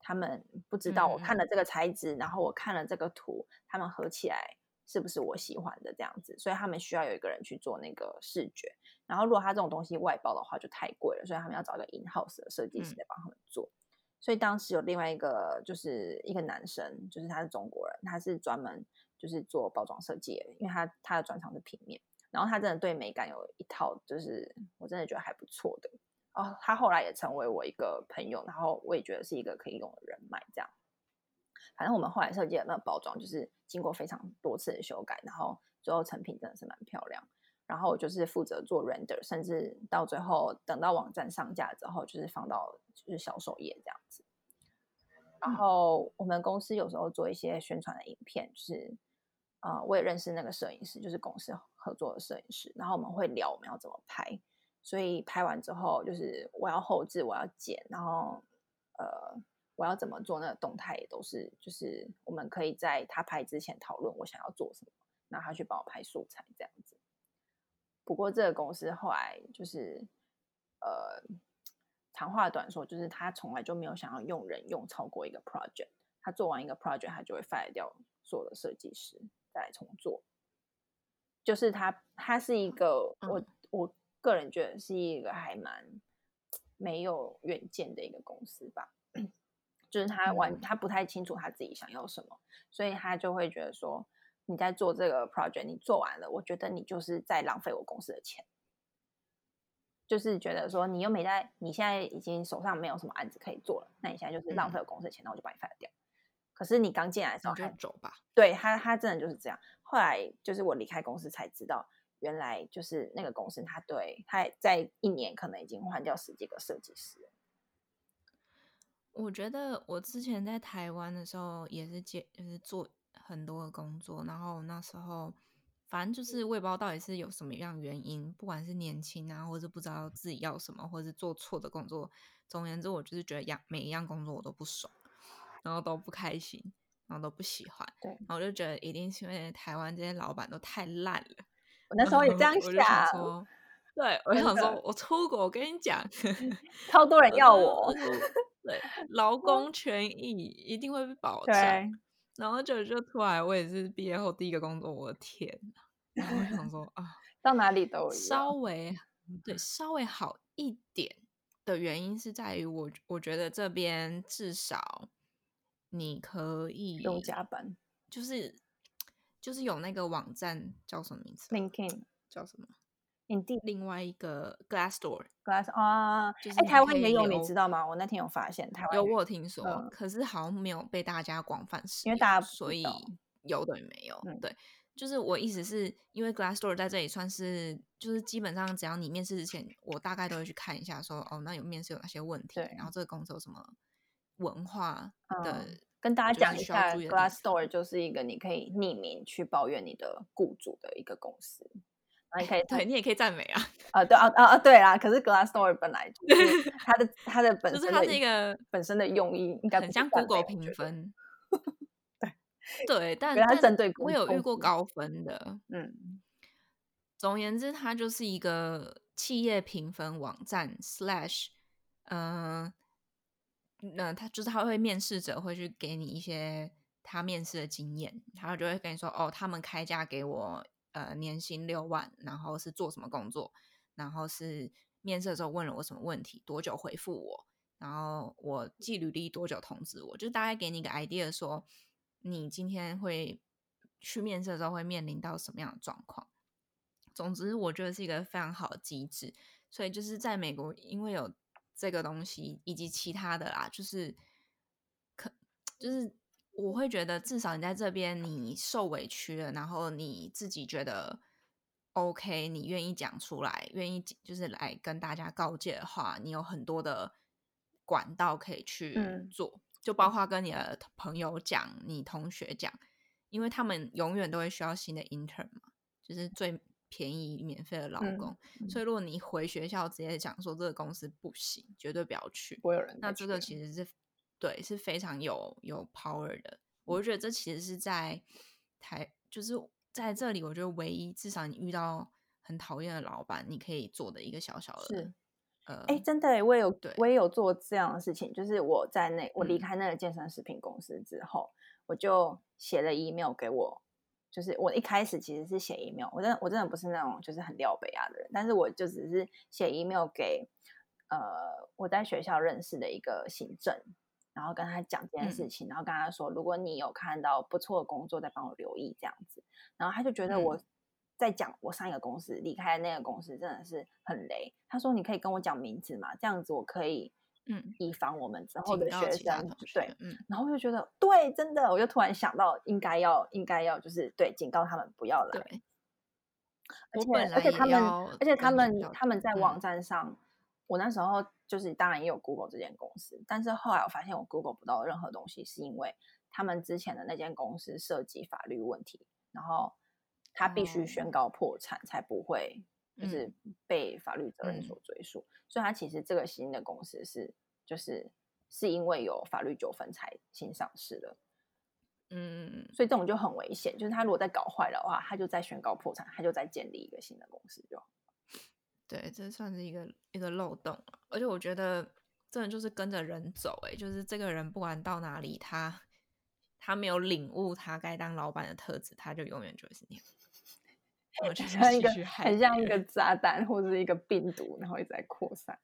他们不知道我看了这个材质，然后我看了这个图，他们合起来是不是我喜欢的这样子。所以他们需要有一个人去做那个视觉。然后如果他这种东西外包的话就太贵了，所以他们要找一个 in house 的设计师来帮他们做。所以当时有另外一个，就是一个男生，就是他是中国人，他是专门就是做包装设计的，因为他他的专长是平面，然后他真的对美感有一套，就是我真的觉得还不错的哦。他后来也成为我一个朋友，然后我也觉得是一个可以用的人脉，这样。反正我们后来设计的那个包装，就是经过非常多次的修改，然后最后成品真的是蛮漂亮。然后我就是负责做 render，甚至到最后等到网站上架之后，就是放到就是销售页这样子。然后我们公司有时候做一些宣传的影片，就是啊、呃，我也认识那个摄影师，就是公司合作的摄影师。然后我们会聊我们要怎么拍，所以拍完之后就是我要后置，我要剪，然后呃，我要怎么做那个动态也都是，就是我们可以在他拍之前讨论我想要做什么，然后他去帮我拍素材这样子。不过这个公司后来就是，呃，长话短说，就是他从来就没有想要用人用超过一个 project。他做完一个 project，他就会 fire 掉所有的设计师，再来重做。就是他，他是一个我我个人觉得是一个还蛮没有远见的一个公司吧。就是他完，他不太清楚他自己想要什么，所以他就会觉得说。你在做这个 project，你做完了，我觉得你就是在浪费我公司的钱，就是觉得说你又没在，你现在已经手上没有什么案子可以做了，那你现在就是浪费我公司的钱，那、嗯、我就把你 fire 掉。可是你刚进来的时候，就走吧。对他，他真的就是这样。后来就是我离开公司才知道，原来就是那个公司，他对他在一年可能已经换掉十几个设计师。我觉得我之前在台湾的时候也是接，就是做很多的工作，然后那时候反正就是我也不知道到底是有什么样原因，不管是年轻啊，或者不知道自己要什么，或者是做错的工作，总而言之，我就是觉得样每一样工作我都不爽，然后都不开心，然后都不喜欢。对，然后我就觉得一定是因为台湾这些老板都太烂了。我那时候也这样想，对，我想说我出国，我跟你讲，超多人要我。对，劳工权益一定会被保 障。然后就就突然，我也是毕业后第一个工作，我的天呐，然后我想说 啊，到哪里都稍微对稍微好一点的原因是在于我我觉得这边至少你可以用加班，就是就是有那个网站叫什么名字？LinkedIn 叫什么？另外一个 Glassdoor，Glass 啊，就是哎，台湾也有，你知道吗？我那天有发现，台湾有我有听说，嗯、可是好像没有被大家广泛使用，因为大家所以有等于没有。嗯、对，就是我意思是因为 Glassdoor 在这里算是，就是基本上只要你面试之前，我大概都会去看一下说，说哦，那有面试有哪些问题，对，然后这个公司有什么文化的，嗯、跟大家讲一下，Glassdoor 就是一个你可以匿名去抱怨你的雇主的一个公司。你可以对，你也可以赞美啊！啊，对啊，啊啊，对啦。可是 Glassdoor 本来就 是它的它的本身的，就是它是一个本身的用意，应该很像 Google 评分。对对，但它针对我有遇过高分的。嗯，总而言之，它就是一个企业评分网站 slash，嗯，那他就是他会面试者会去给你一些他面试的经验，然后就会跟你说，哦，他们开价给我。呃，年薪六万，然后是做什么工作？然后是面试的时候问了我什么问题？多久回复我？然后我寄履历多久通知我？就大概给你一个 idea，说你今天会去面试的时候会面临到什么样的状况。总之，我觉得是一个非常好的机制。所以就是在美国，因为有这个东西以及其他的啦，就是可就是。我会觉得，至少你在这边，你受委屈了，然后你自己觉得 OK，你愿意讲出来，愿意就是来跟大家告诫的话，你有很多的管道可以去做，嗯、就包括跟你的朋友讲，你同学讲，因为他们永远都会需要新的 intern 嘛，就是最便宜免费的劳工，所以如果你回学校直接讲说这个公司不行，绝对不要去，不会有人，那这个其实是。对，是非常有有 power 的。我就觉得这其实是在台，就是在这里，我觉得唯一至少你遇到很讨厌的老板，你可以做的一个小小的。是，呃，哎，真的，我也有，对我也有做这样的事情。就是我在那，我离开那个健身食品公司之后，嗯、我就写了 email 给我。就是我一开始其实是写 email，我真的我真的不是那种就是很撩北亚的人，但是我就只是写 email 给呃我在学校认识的一个行政。然后跟他讲这件事情，嗯、然后跟他说，如果你有看到不错的工作，再帮我留意这样子。然后他就觉得我在讲我上一个公司离开的那个公司真的是很雷。他说：“你可以跟我讲名字嘛，这样子我可以嗯以防我们之后的学生。学”对，嗯。然后我就觉得对，真的，我就突然想到应该要应该要就是对警告他们不要来。对而且而且他们而且他们他们在网站上。嗯我那时候就是当然也有 Google 这间公司，但是后来我发现我 Google 不到任何东西，是因为他们之前的那间公司涉及法律问题，然后他必须宣告破产才不会就是被法律责任所追溯，嗯、所以他其实这个新的公司是就是是因为有法律纠纷才新上市的，嗯，所以这种就很危险，就是他如果再搞坏的话，他就再宣告破产，他就再建立一个新的公司就好。对，这算是一个一个漏洞，而且我觉得真的就是跟着人走，哎，就是这个人不管到哪里，他他没有领悟他该当老板的特质，他就永远就会是那样。很像一个很像一个炸弹或者是一个病毒，然后一直在扩散。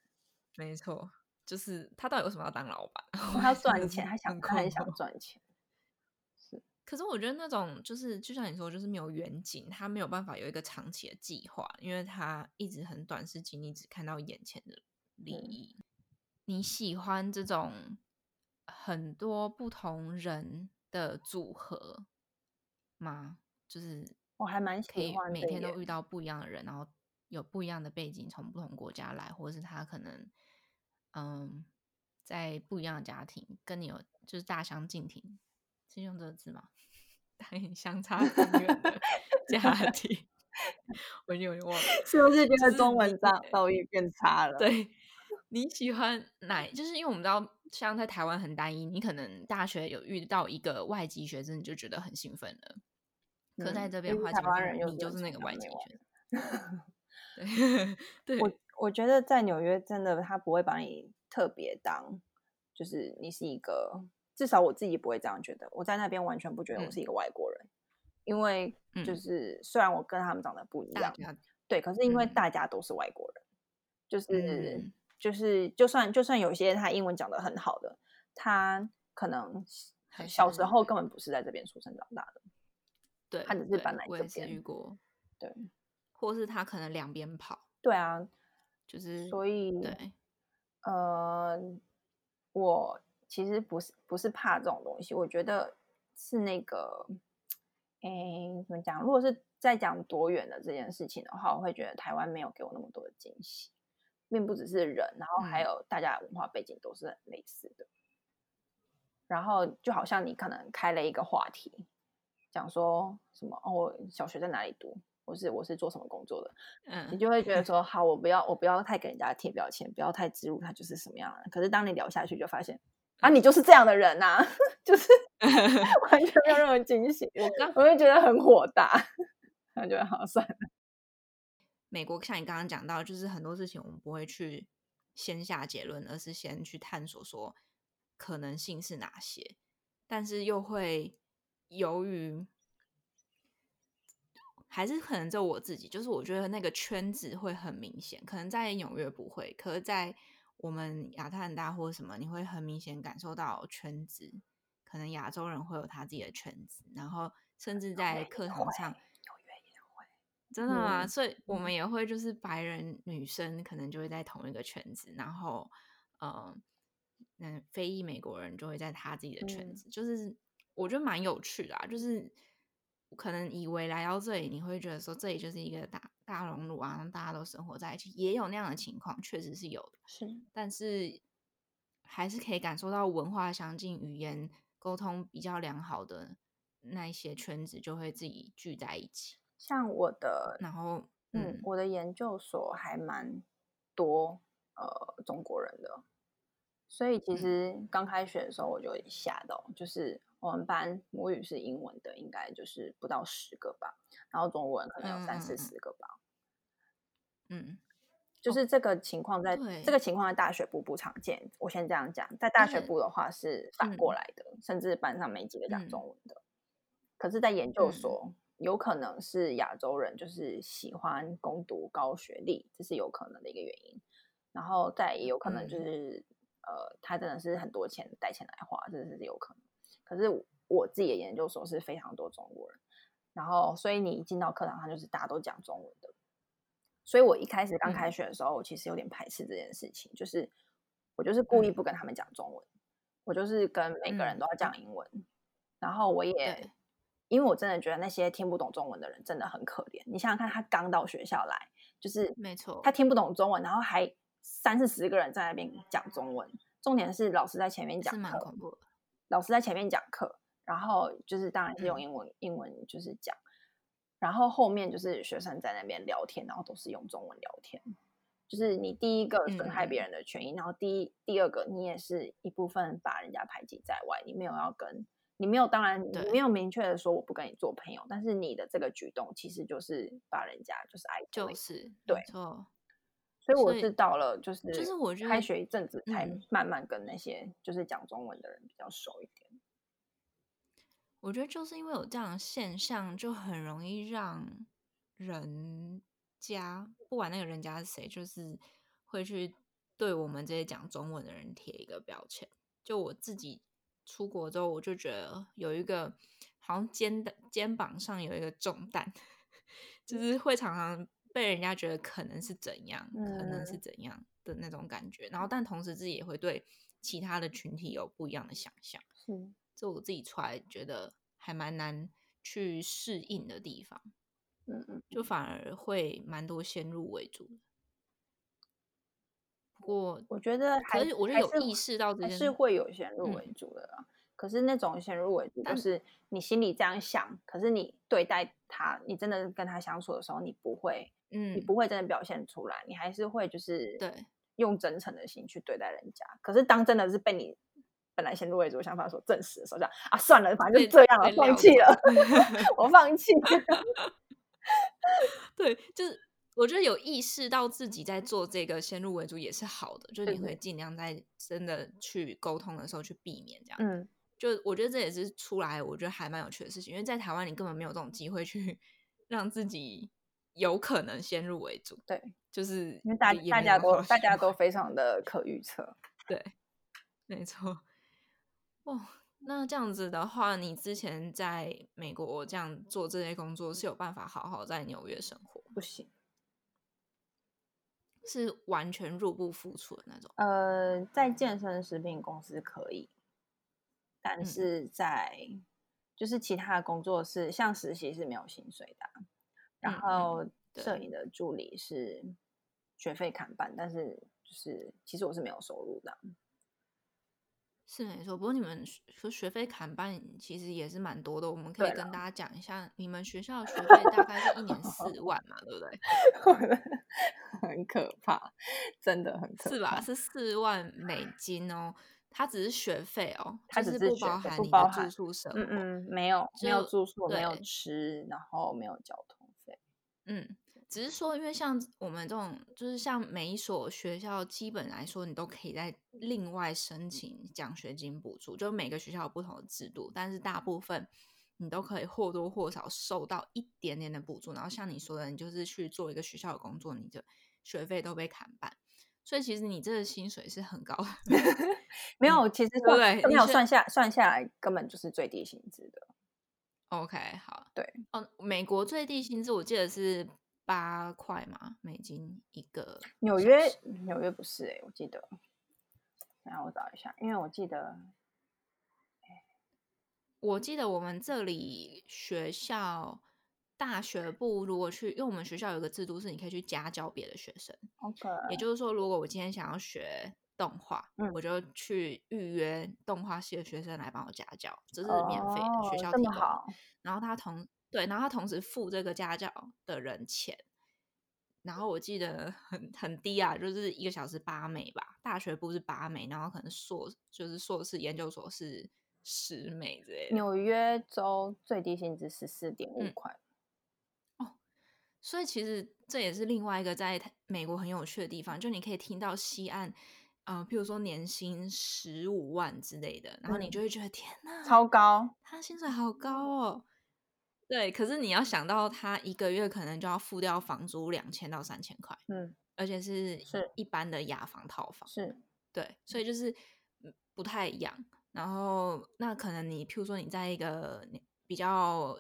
没错，就是他到底为什么要当老板？他赚钱，他想他很想赚钱。可是我觉得那种就是，就像你说，就是没有远景，他没有办法有一个长期的计划，因为他一直很短视近，你只看到眼前的利益。嗯、你喜欢这种很多不同人的组合吗？就是我还蛮喜欢每天都遇到不一样的人，然后有不一样的背景，从不同国家来，或者是他可能嗯在不一样的家庭，跟你有就是大相径庭，是用这个字吗？很相差很远的家庭，我有点忘了，是不是觉得中文造造诣变差了？对，你喜欢哪？就是因为我们知道，像在台湾很单一，你可能大学有遇到一个外籍学生，你就觉得很兴奋了。嗯、可在这边的话，台湾人你就是那个外籍学生。对，对我我觉得在纽约真的他不会把你特别当，就是你是一个。至少我自己不会这样觉得，我在那边完全不觉得我是一个外国人，嗯、因为就是虽然我跟他们长得不一样，嗯、对，可是因为大家都是外国人，嗯、就是、嗯、就是就算就算有些他英文讲的很好的，他可能小时候根本不是在这边出生长大的，对，他只是搬来这边。遇过，对，或是他可能两边跑，对啊，就是所以对，呃，我。其实不是不是怕这种东西，我觉得是那个，哎，怎么讲？如果是在讲多远的这件事情的话，我会觉得台湾没有给我那么多的惊喜，并不只是人，然后还有大家的文化背景都是很类似的。然后就好像你可能开了一个话题，讲说什么哦，我小学在哪里读，我是我是做什么工作的，嗯，你就会觉得说 好，我不要我不要太给人家贴标签，不要太植入他就是什么样的。可是当你聊下去，就发现。啊，你就是这样的人呐、啊，就是 完全没有任何惊喜。我刚我就觉得很火大，我觉得好算了。美国像你刚刚讲到，就是很多事情我们不会去先下结论，而是先去探索说可能性是哪些，但是又会由于还是可能就我自己，就是我觉得那个圈子会很明显，可能在纽约不会，可是在。我们亚特兰大或者什么，你会很明显感受到圈子，可能亚洲人会有他自己的圈子，然后甚至在课堂上，真的吗？嗯、所以我们也会就是白人女生可能就会在同一个圈子，然后嗯，那非裔美国人就会在他自己的圈子，嗯、就是我觉得蛮有趣的啊，就是。可能以为来到这里，你会觉得说这里就是一个大大熔炉啊，大家都生活在一起，也有那样的情况，确实是有的。是，但是还是可以感受到文化相近、语言沟通比较良好的那一些圈子，就会自己聚在一起。像我的，然后嗯，嗯，我的研究所还蛮多呃中国人的，所以其实刚开学的时候我就吓到，就是。我们班母语是英文的，应该就是不到十个吧，然后中文可能有三四十个吧。嗯，就是这个情况在，哦、这个情况在大学部不常见。我先这样讲，在大学部的话是反过来的，嗯、甚至班上没几个讲中文的。嗯、可是，在研究所，嗯、有可能是亚洲人就是喜欢攻读高学历，这是有可能的一个原因。然后再也有可能就是，嗯、呃，他真的是很多钱带钱来花，这是有可能。可是我自己的研究所是非常多中国人，然后所以你一进到课堂上就是大家都讲中文的，所以我一开始刚开学的时候，我其实有点排斥这件事情，就是我就是故意不跟他们讲中文，我就是跟每个人都要讲英文，然后我也因为我真的觉得那些听不懂中文的人真的很可怜，你想想看，他刚到学校来，就是没错，他听不懂中文，然后还三四十个人在那边讲中文，重点是老师在前面讲，是蛮恐怖的。老师在前面讲课，然后就是当然是用英文，嗯、英文就是讲，然后后面就是学生在那边聊天，然后都是用中文聊天。就是你第一个损害别人的权益，嗯、然后第一第二个你也是一部分把人家排挤在外，你没有要跟，你没有当然你没有明确的说我不跟你做朋友，但是你的这个举动其实就是把人家就是爱就是对错。所以我是到了，就是就是我开学一阵子，才慢慢跟那些就是讲中文的人比较熟一点。我觉得就是因为有这样的现象，就很容易让人家不管那个人家是谁，就是会去对我们这些讲中文的人贴一个标签。就我自己出国之后，我就觉得有一个好像肩的肩膀上有一个重担，就是会常常。被人家觉得可能是怎样，嗯、可能是怎样的那种感觉，然后但同时自己也会对其他的群体有不一样的想象。是，这我自己出来觉得还蛮难去适应的地方。嗯嗯，就反而会蛮多先入为主的。不过我觉得还，是我觉得有意识到这件事，是会有先入为主的啦。嗯、可是那种先入为主，就是你心里这样想，可是你对待他，你真的跟他相处的时候，你不会，嗯，你不会真的表现出来，你还是会就是对用真诚的心去对待人家。可是当真的是被你本来先入为主的想法所证实的时候，这样啊，算了，反正就这样了，放弃了，我放弃。对，就是。我觉得有意识到自己在做这个先入为主也是好的，就是你会尽量在真的去沟通的时候去避免这样。嗯，就我觉得这也是出来，我觉得还蛮有趣的事情，因为在台湾你根本没有这种机会去 让自己有可能先入为主。对，就是因为大大家都大家都非常的可预测。对，没错。哦，那这样子的话，你之前在美国这样做这些工作是有办法好好在纽约生活？不行。是完全入不敷出的那种。呃，在健身食品公司可以，但是在、嗯、就是其他的工作是像实习是没有薪水的，嗯、然后摄影的助理是学费砍半，但是就是其实我是没有收入的。是没错，不过你们说学费砍半其实也是蛮多的。我们可以跟大家讲一下，你们学校的学费大概是一年四 万嘛，对不对？很可怕，真的很可怕，是吧？是四万美金哦，它只是学费哦，它只是不包含你的住宿生活，嗯嗯，没有没有住宿，没有吃，然后没有交通费，嗯。只是说，因为像我们这种，就是像每一所学校，基本来说，你都可以在另外申请奖学金补助。就每个学校有不同的制度，但是大部分你都可以或多或少受到一点点的补助。然后像你说的，你就是去做一个学校的工作，你的学费都被砍半。所以其实你这个薪水是很高的。没有，其实对，没有算下算下来，根本就是最低薪资的。OK，好，对，哦，美国最低薪资我记得是。八块嘛，美金一个。纽约，纽约不是哎、欸，我记得。然后我找一下，因为我记得，我记得我们这里学校大学部如果去，因为我们学校有个制度是你可以去家教别的学生。OK。也就是说，如果我今天想要学动画，嗯、我就去预约动画系的学生来帮我家教，这是免费的，哦、学校提供。然后他同。对，然后他同时付这个家教的人钱，然后我记得很很低啊，就是一个小时八美吧，大学部是八美，然后可能硕就是硕士研究所是十美之类的。纽约州最低薪资十四点五块。哦，所以其实这也是另外一个在美国很有趣的地方，就你可以听到西岸，呃，譬如说年薪十五万之类的，然后你就会觉得、嗯、天哪，超高，他薪水好高哦。对，可是你要想到他一个月可能就要付掉房租两千到三千块，嗯，而且是是一般的雅房套房，是对，所以就是不太一样。然后那可能你譬如说你在一个比较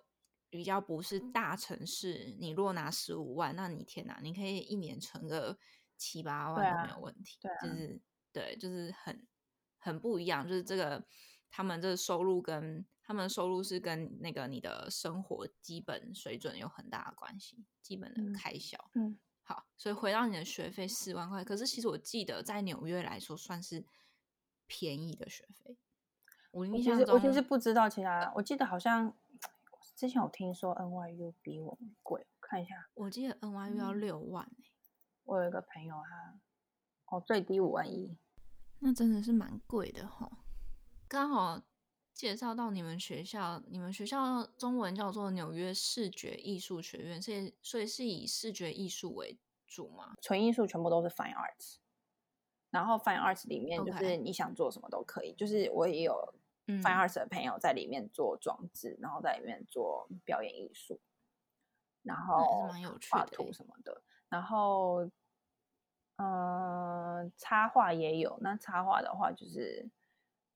比较不是大城市，你若拿十五万，那你天哪，你可以一年存个七八万都没有问题，对啊，对啊，就是对，就是很很不一样，就是这个他们这个收入跟。他们收入是跟那个你的生活基本水准有很大的关系，基本的开销。嗯，嗯好，所以回到你的学费四万块，可是其实我记得在纽约来说算是便宜的学费。我印象中，我其实不知道其他，我记得好像之前有听说 NYU 比我们贵，看一下，我记得 NYU 要六万、欸嗯、我有一个朋友他，哦，最低五万一，那真的是蛮贵的哈，刚好。介绍到你们学校，你们学校中文叫做纽约视觉艺术学院，所以所以是以视觉艺术为主吗？纯艺术全部都是 Fine Arts，然后 Fine Arts 里面就是你想做什么都可以。就是我也有 Fine Arts 的朋友在里面做装置，嗯、然后在里面做表演艺术，然后画图什么的。然后，嗯、呃，插画也有。那插画的话就是。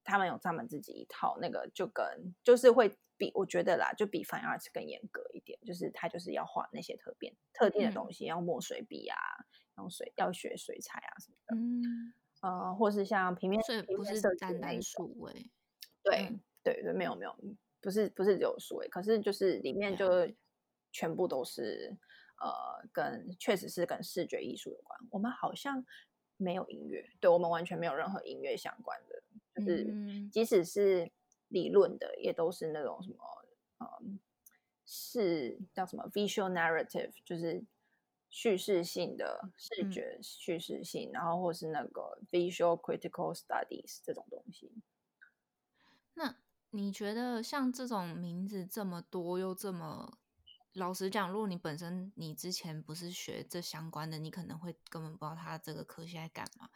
他们有他们自己一套，那个就跟就是会比我觉得啦，就比 Fine Arts 更严格一点，就是他就是要画那些特别特定的东西，嗯、要墨水笔啊，用水要学水彩啊什么的，嗯，呃，或是像平面，所以不是单单数位，对对对，没有没有，不是不是只有数位，可是就是里面就全部都是呃，跟确实是跟视觉艺术有关。我们好像没有音乐，对，我们完全没有任何音乐相关的，就是即使是理论的，也都是那种什么，嗯，是叫什么 visual narrative，就是叙事性的视觉叙事性，嗯、然后或是那个 visual critical studies 这种东西。那你觉得像这种名字这么多又这么，老实讲，如果你本身你之前不是学这相关的，你可能会根本不知道他这个科系在干嘛。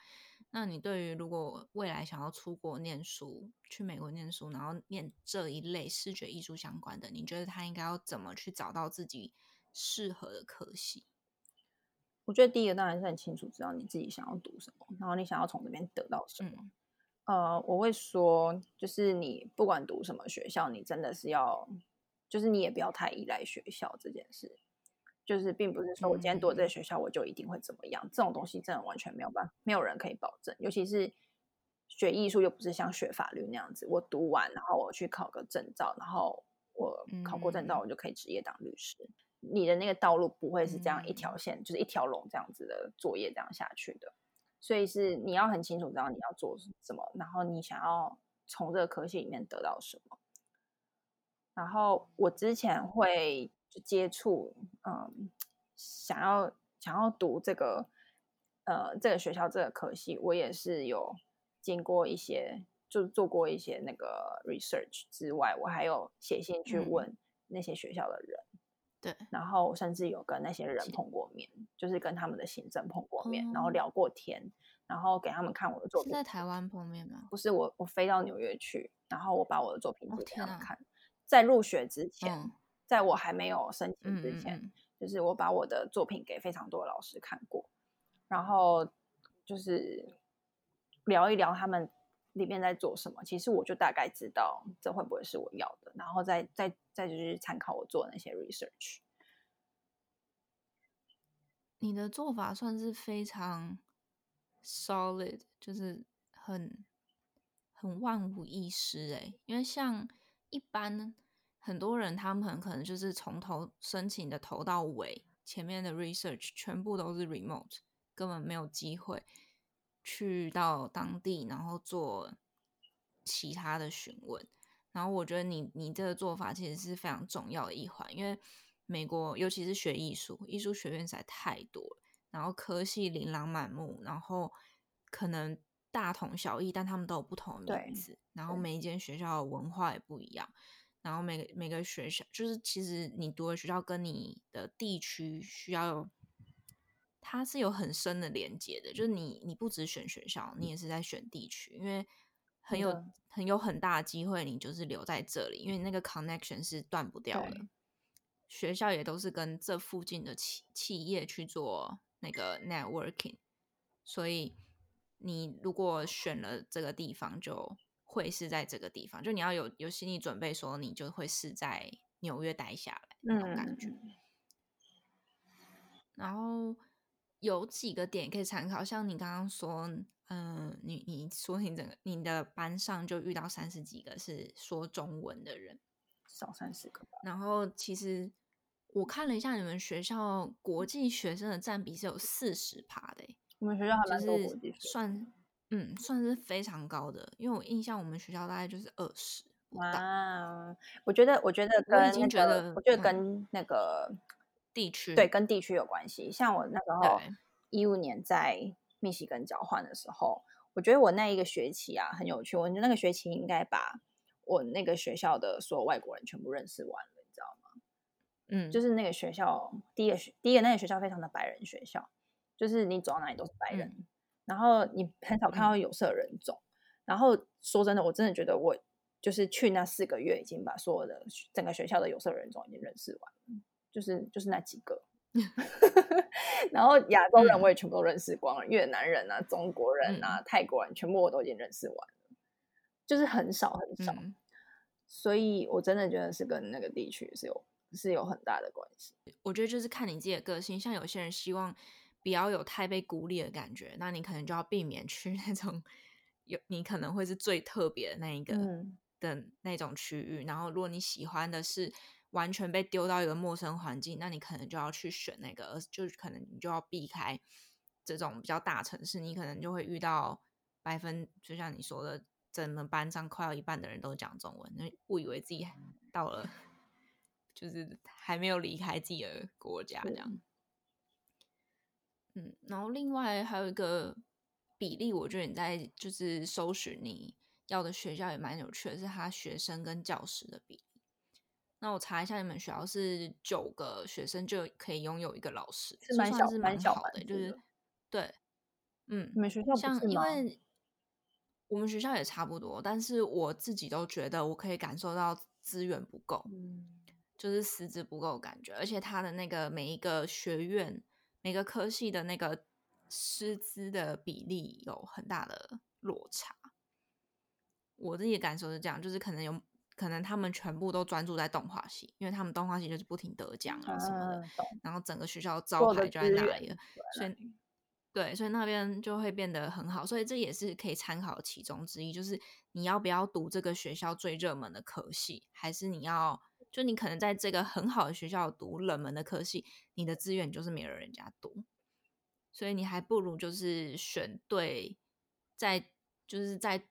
那你对于如果未来想要出国念书，去美国念书，然后念这一类视觉艺术相关的，你觉得他应该要怎么去找到自己适合的科系？我觉得第一个当然是很清楚知道你自己想要读什么，然后你想要从这边得到什么。嗯呃，我会说，就是你不管读什么学校，你真的是要，就是你也不要太依赖学校这件事。就是并不是说我今天读这个学校，我就一定会怎么样。嗯、这种东西真的完全没有办法，没有人可以保证。尤其是学艺术，又不是像学法律那样子，我读完然后我去考个证照，然后我考过证照，我就可以职业当律师。嗯、你的那个道路不会是这样一条线，嗯、就是一条龙这样子的作业这样下去的。所以是你要很清楚知道你要做什么，然后你想要从这个科系里面得到什么。然后我之前会接触，嗯，想要想要读这个，呃，这个学校这个科系，我也是有经过一些，就是做过一些那个 research 之外，我还有写信去问那些学校的人。嗯对，然后甚至有跟那些人碰过面，就是跟他们的行政碰过面，然后聊过天，然后给他们看我的作品。是在台湾碰面吗？不是，我我飞到纽约去，然后我把我的作品给他们看。在入学之前，在我还没有申请之前，就是我把我的作品给非常多的老师看过，然后就是聊一聊他们里面在做什么。其实我就大概知道这会不会是我要的，然后再再。再就是参考我做的那些 research。你的做法算是非常 solid，就是很很万无一失哎。因为像一般很多人，他们很可能就是从头申请的头到尾，前面的 research 全部都是 remote，根本没有机会去到当地，然后做其他的询问。然后我觉得你你这个做法其实是非常重要的一环，因为美国尤其是学艺术，艺术学院实在太多了，然后科系琳琅满目，然后可能大同小异，但他们都有不同的名字，然后每一间学校的文化也不一样，然后每个每个学校就是其实你读的学校跟你的地区需要有，它是有很深的连接的，就是你你不只选学校，你也是在选地区，因为很有。嗯很有很大的机会，你就是留在这里，因为那个 connection 是断不掉的。学校也都是跟这附近的企企业去做那个 networking，所以你如果选了这个地方，就会是在这个地方，就你要有有心理准备，说你就会是在纽约待下来那种感觉。嗯、然后有几个点可以参考，像你刚刚说。嗯，你你说你整个你的班上就遇到三十几个是说中文的人，少三十个吧。然后其实我看了一下，你们学校国际学生的占比是有四十趴的。我们学校还蛮多国际，算嗯算是非常高的。因为我印象我们学校大概就是二十。哇，我觉得我觉得跟那个，我已经觉得我觉得跟那个地区对跟地区有关系。像我那时候一五年在。密西根交换的时候，我觉得我那一个学期啊很有趣。我觉得那个学期应该把我那个学校的所有外国人全部认识完了，你知道吗？嗯，就是那个学校第一个学第一个那个学校非常的白人学校，就是你走到哪里都是白人，嗯、然后你很少看到有色人种。嗯、然后说真的，我真的觉得我就是去那四个月已经把所有的整个学校的有色人种已经认识完了，就是就是那几个。然后亚洲人我也全部都认识光了，嗯、越南人啊、中国人啊、嗯、泰国人，全部我都已经认识完了，就是很少很少，嗯、所以我真的觉得是跟那个地区是有是有很大的关系。我觉得就是看你自己的个性，像有些人希望不要有太被孤立的感觉，那你可能就要避免去那种有你可能会是最特别的那一个的那种区域。嗯、然后如果你喜欢的是完全被丢到一个陌生环境，那你可能就要去选那个，而就可能你就要避开这种比较大城市，你可能就会遇到百分，就像你说的，整个班上快要一半的人都讲中文，那误以为自己到了，就是还没有离开自己的国家这样。嗯，然后另外还有一个比例，我觉得你在就是搜寻你要的学校也蛮有趣的，是他学生跟教师的比例。那我查一下，你们学校是九个学生就可以拥有一个老师，是蛮小，是蛮小的，就是对，嗯，你们学校像因为我们学校也差不多，但是我自己都觉得我可以感受到资源不够，嗯，就是师资不够感觉，而且他的那个每一个学院每个科系的那个师资的比例有很大的落差，我自己的感受是这样，就是可能有。可能他们全部都专注在动画系，因为他们动画系就是不停得奖啊什么的，嗯、然后整个学校招牌就在那里了，所以对，所以那边就会变得很好，所以这也是可以参考其中之一，就是你要不要读这个学校最热门的科系，还是你要就你可能在这个很好的学校读冷门的科系，你的资源就是没有人家多，所以你还不如就是选对，在就是在。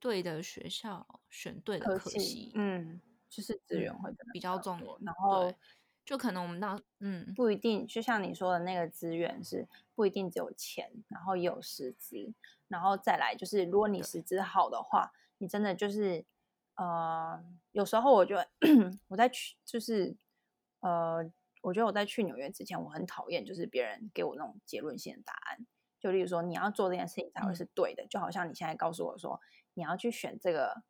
对的学校选对的科系，嗯，就是资源会比较重要。然后就可能我们那嗯不一定，就像你说的那个资源是不一定只有钱，然后也有师资，然后再来就是如果你师资好的话，你真的就是呃，有时候我觉得 我在去就是呃，我觉得我在去纽约之前，我很讨厌就是别人给我那种结论性的答案，就例如说你要做这件事情才会是对的，嗯、就好像你现在告诉我说。你要去选这个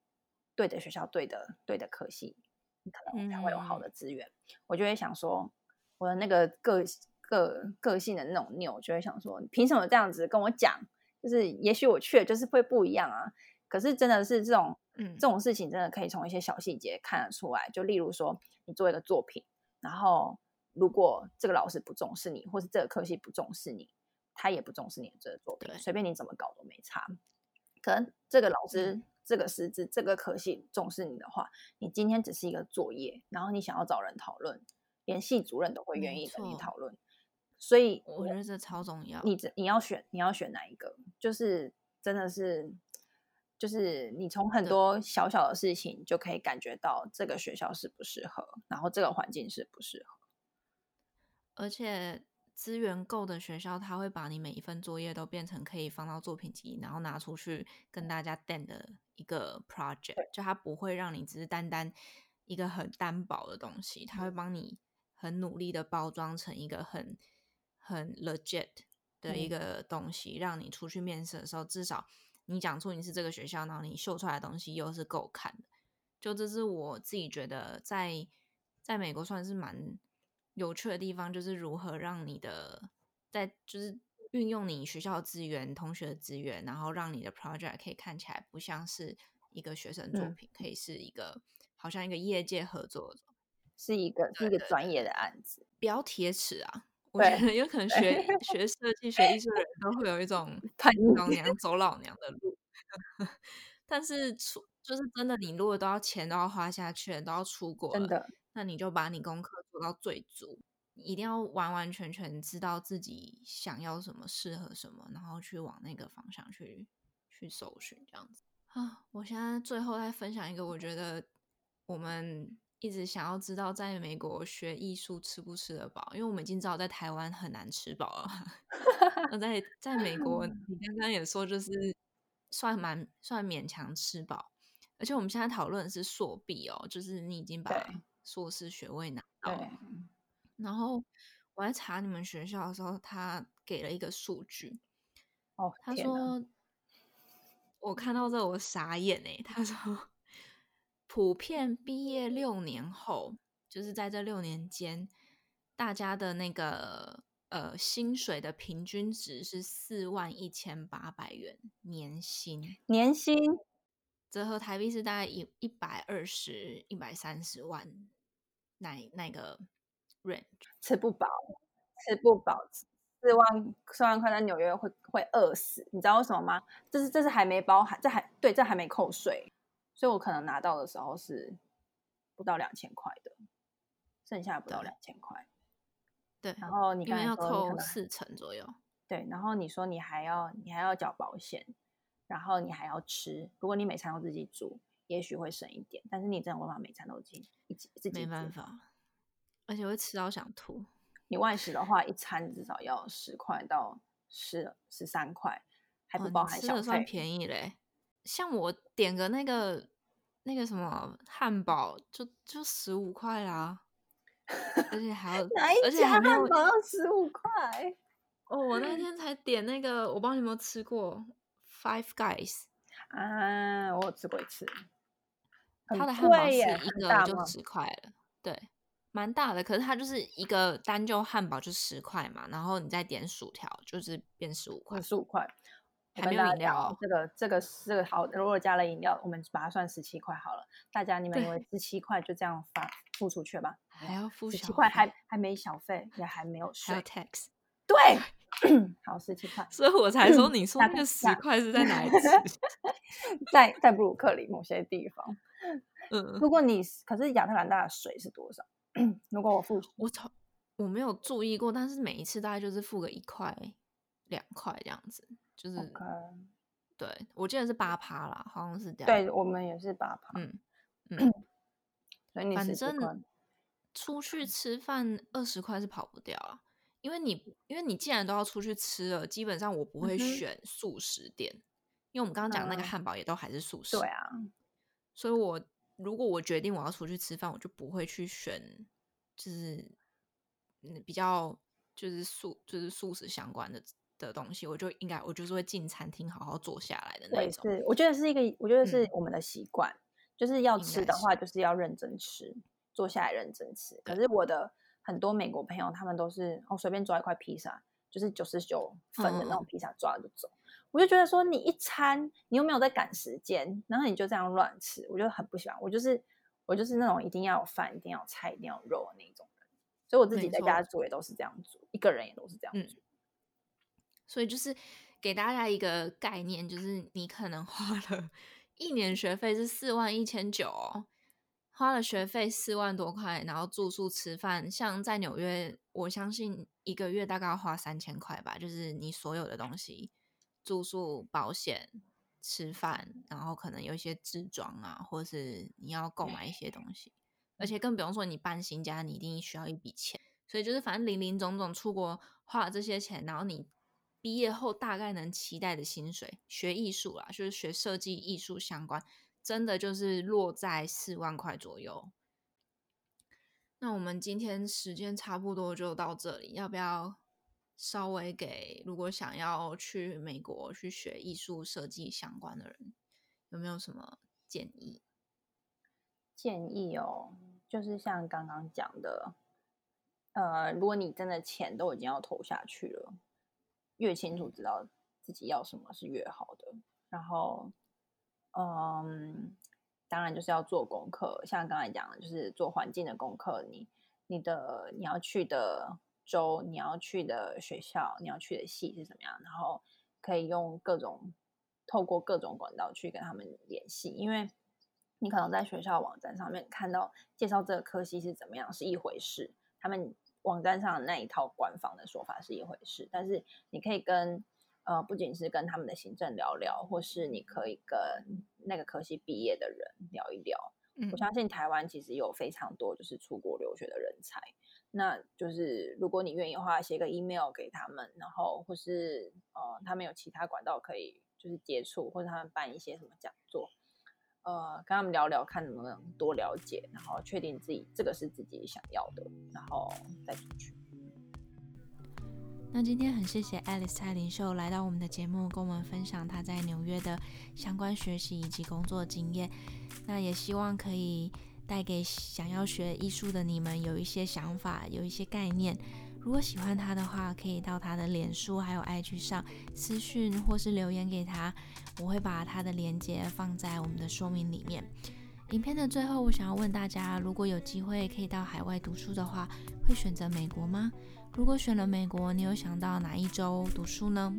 对的学校，对的对的科系，你可能才会有好的资源。嗯、我就会想说，我的那个个个个性的那种拗，就会想说，你凭什么这样子跟我讲？就是也许我去了，就是会不一样啊。可是真的是这种，嗯，这种事情真的可以从一些小细节看得出来。就例如说，你做一个作品，然后如果这个老师不重视你，或是这个科系不重视你，他也不重视你的这个作品，随便你怎么搞都没差。可能这个老师、嗯、这个师资、这个科系重视你的话，你今天只是一个作业，然后你想要找人讨论，连系主任都会愿意跟你讨论。所以我觉得这超重要。你你要选你要选哪一个？就是真的是，就是你从很多小小的事情就可以感觉到这个学校适不适合，然后这个环境适不适合，而且。资源够的学校，他会把你每一份作业都变成可以放到作品集，然后拿出去跟大家 den 的一个 project。就他不会让你只是单单一个很单薄的东西，他会帮你很努力的包装成一个很很 legit 的一个东西，让你出去面试的时候，至少你讲出你是这个学校，然后你秀出来的东西又是够看的。就这是我自己觉得在在美国算是蛮。有趣的地方就是如何让你的在就是运用你学校的资源、同学的资源，然后让你的 project 可以看起来不像是一个学生作品，嗯、可以是一个好像一个业界合作，是一个是一个专业的案子，不要铁齿啊！我觉得有可能学 学设计、学艺术的人都会有一种老娘走老娘的路，但是出就是真的，你如果都要钱都要花下去，都要出国了，真的。那你就把你功课做到最足，一定要完完全全知道自己想要什么，适合什么，然后去往那个方向去去搜寻这样子啊。我现在最后再分享一个，我觉得我们一直想要知道，在美国学艺术吃不吃得饱？因为我们已经知道在台湾很难吃饱了。那在在美国，你刚刚也说就是算蛮算勉强吃饱，而且我们现在讨论的是硕毕哦，就是你已经把。硕士学位拿到，对然后我在查你们学校的时候，他给了一个数据。哦，他说，我看到这我傻眼哎。他说，普遍毕业六年后，就是在这六年间，大家的那个呃薪水的平均值是四万一千八百元年薪，年薪折合台币是大概一一百二十一百三十万。那那个 range 吃不饱，吃不饱，四万四万块在纽约会会饿死，你知道为什么吗？这是这是还没包含，这还对，这还没扣税，所以我可能拿到的时候是不到两千块的。剩下不到两千块。对，然后你刚才说要扣四成左右。对，然后你说你还要你还要缴保险，然后你还要吃。如果你每餐都自己煮，也许会省一点。但是你真的无法每餐都自己自己煮，没办法，而且会吃到想吐。你外食的话，一餐至少要十块到十十三块，还不包含小费。哦、算便宜嘞。像我点个那个那个什么汉堡，就就十五块啦，而且还要哪一家汉堡要十五块？哦，我那天才点那个，我不知道你有没有吃过 Five Guys 啊？我有吃过一次，它的汉堡是一个就十块了，对，蛮大的。可是它就是一个单就汉堡就十块嘛，然后你再点薯条就是变十五块，十五块。还没有饮料、哦，这个这个这个好，如果加了饮料，我们把它算十七块好了。大家你们以为十七块就这样发付出去吧？还要付十七块，还还没小费，也还没有税，还有 tax。对，好十七块，所以我才说你说那个十块是在哪里吃？在在布鲁克林某些地方。嗯，如果你可是亚特兰大的水是多少？如果我付，我操，我没有注意过，但是每一次大概就是付个一块两块这样子。就是，Okay. 对，我记得是八趴啦，好像是这样。对，我们也是八趴。嗯嗯，反正出去吃饭二十块是跑不掉啊，因为你因为你既然都要出去吃了，基本上我不会选素食店，嗯、因为我们刚刚讲那个汉堡也都还是素食。嗯、对啊，所以我如果我决定我要出去吃饭，我就不会去选，就是嗯比较就是素就是素食相关的。的东西，我就应该，我就是会进餐厅好好坐下来的那种。是，我觉得是一个，我觉得是我们的习惯，嗯、就是要吃的话，就是要认真吃，坐下来认真吃。可是我的很多美国朋友，他们都是哦，随便抓一块披萨，就是九十九分的那种披萨，抓了就走。嗯、我就觉得说，你一餐你又没有在赶时间，然后你就这样乱吃，我就很不喜欢。我就是我就是那种一定要有饭，一定要有菜，一定要有肉的那种人。所以我自己在家煮也都是这样煮，一个人也都是这样煮。嗯所以就是给大家一个概念，就是你可能花了一年学费是四万一千九，花了学费四万多块，然后住宿吃饭，像在纽约，我相信一个月大概要花三千块吧，就是你所有的东西，住宿、保险、吃饭，然后可能有一些置装啊，或是你要购买一些东西，而且更不用说你搬新家，你一定需要一笔钱，所以就是反正林林总总出国花了这些钱，然后你。毕业后大概能期待的薪水，学艺术啦，就是学设计艺术相关，真的就是落在四万块左右。那我们今天时间差不多就到这里，要不要稍微给如果想要去美国去学艺术设计相关的人，有没有什么建议？建议哦，就是像刚刚讲的，呃，如果你真的钱都已经要投下去了。越清楚知道自己要什么是越好的，然后，嗯，当然就是要做功课，像刚才讲的，就是做环境的功课。你、你的你要去的州，你要去的学校，你要去的系是怎么样？然后可以用各种透过各种管道去跟他们联系，因为你可能在学校网站上面看到介绍这个科系是怎么样是一回事，他们。网站上的那一套官方的说法是一回事，但是你可以跟呃，不仅是跟他们的行政聊聊，或是你可以跟那个科系毕业的人聊一聊。嗯，我相信台湾其实有非常多就是出国留学的人才，那就是如果你愿意的话，写个 email 给他们，然后或是呃，他们有其他管道可以就是接触，或者他们办一些什么讲座。呃，跟他们聊聊，看能不能多了解，然后确定自己这个是自己想要的，然后再出去。那今天很谢谢 Alice 蔡林秀来到我们的节目，跟我们分享她在纽约的相关学习以及工作经验。那也希望可以带给想要学艺术的你们有一些想法，有一些概念。如果喜欢他的话，可以到他的脸书还有 IG 上私讯或是留言给他，我会把他的连接放在我们的说明里面。影片的最后，我想要问大家：如果有机会可以到海外读书的话，会选择美国吗？如果选了美国，你有想到哪一周读书呢？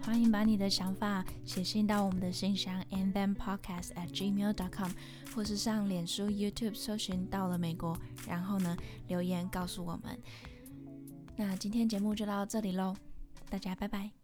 欢迎把你的想法写信到我们的信箱 and then podcast at gmail dot com，或是上脸书、YouTube 搜寻到了美国，然后呢留言告诉我们。那今天节目就到这里喽大家拜拜。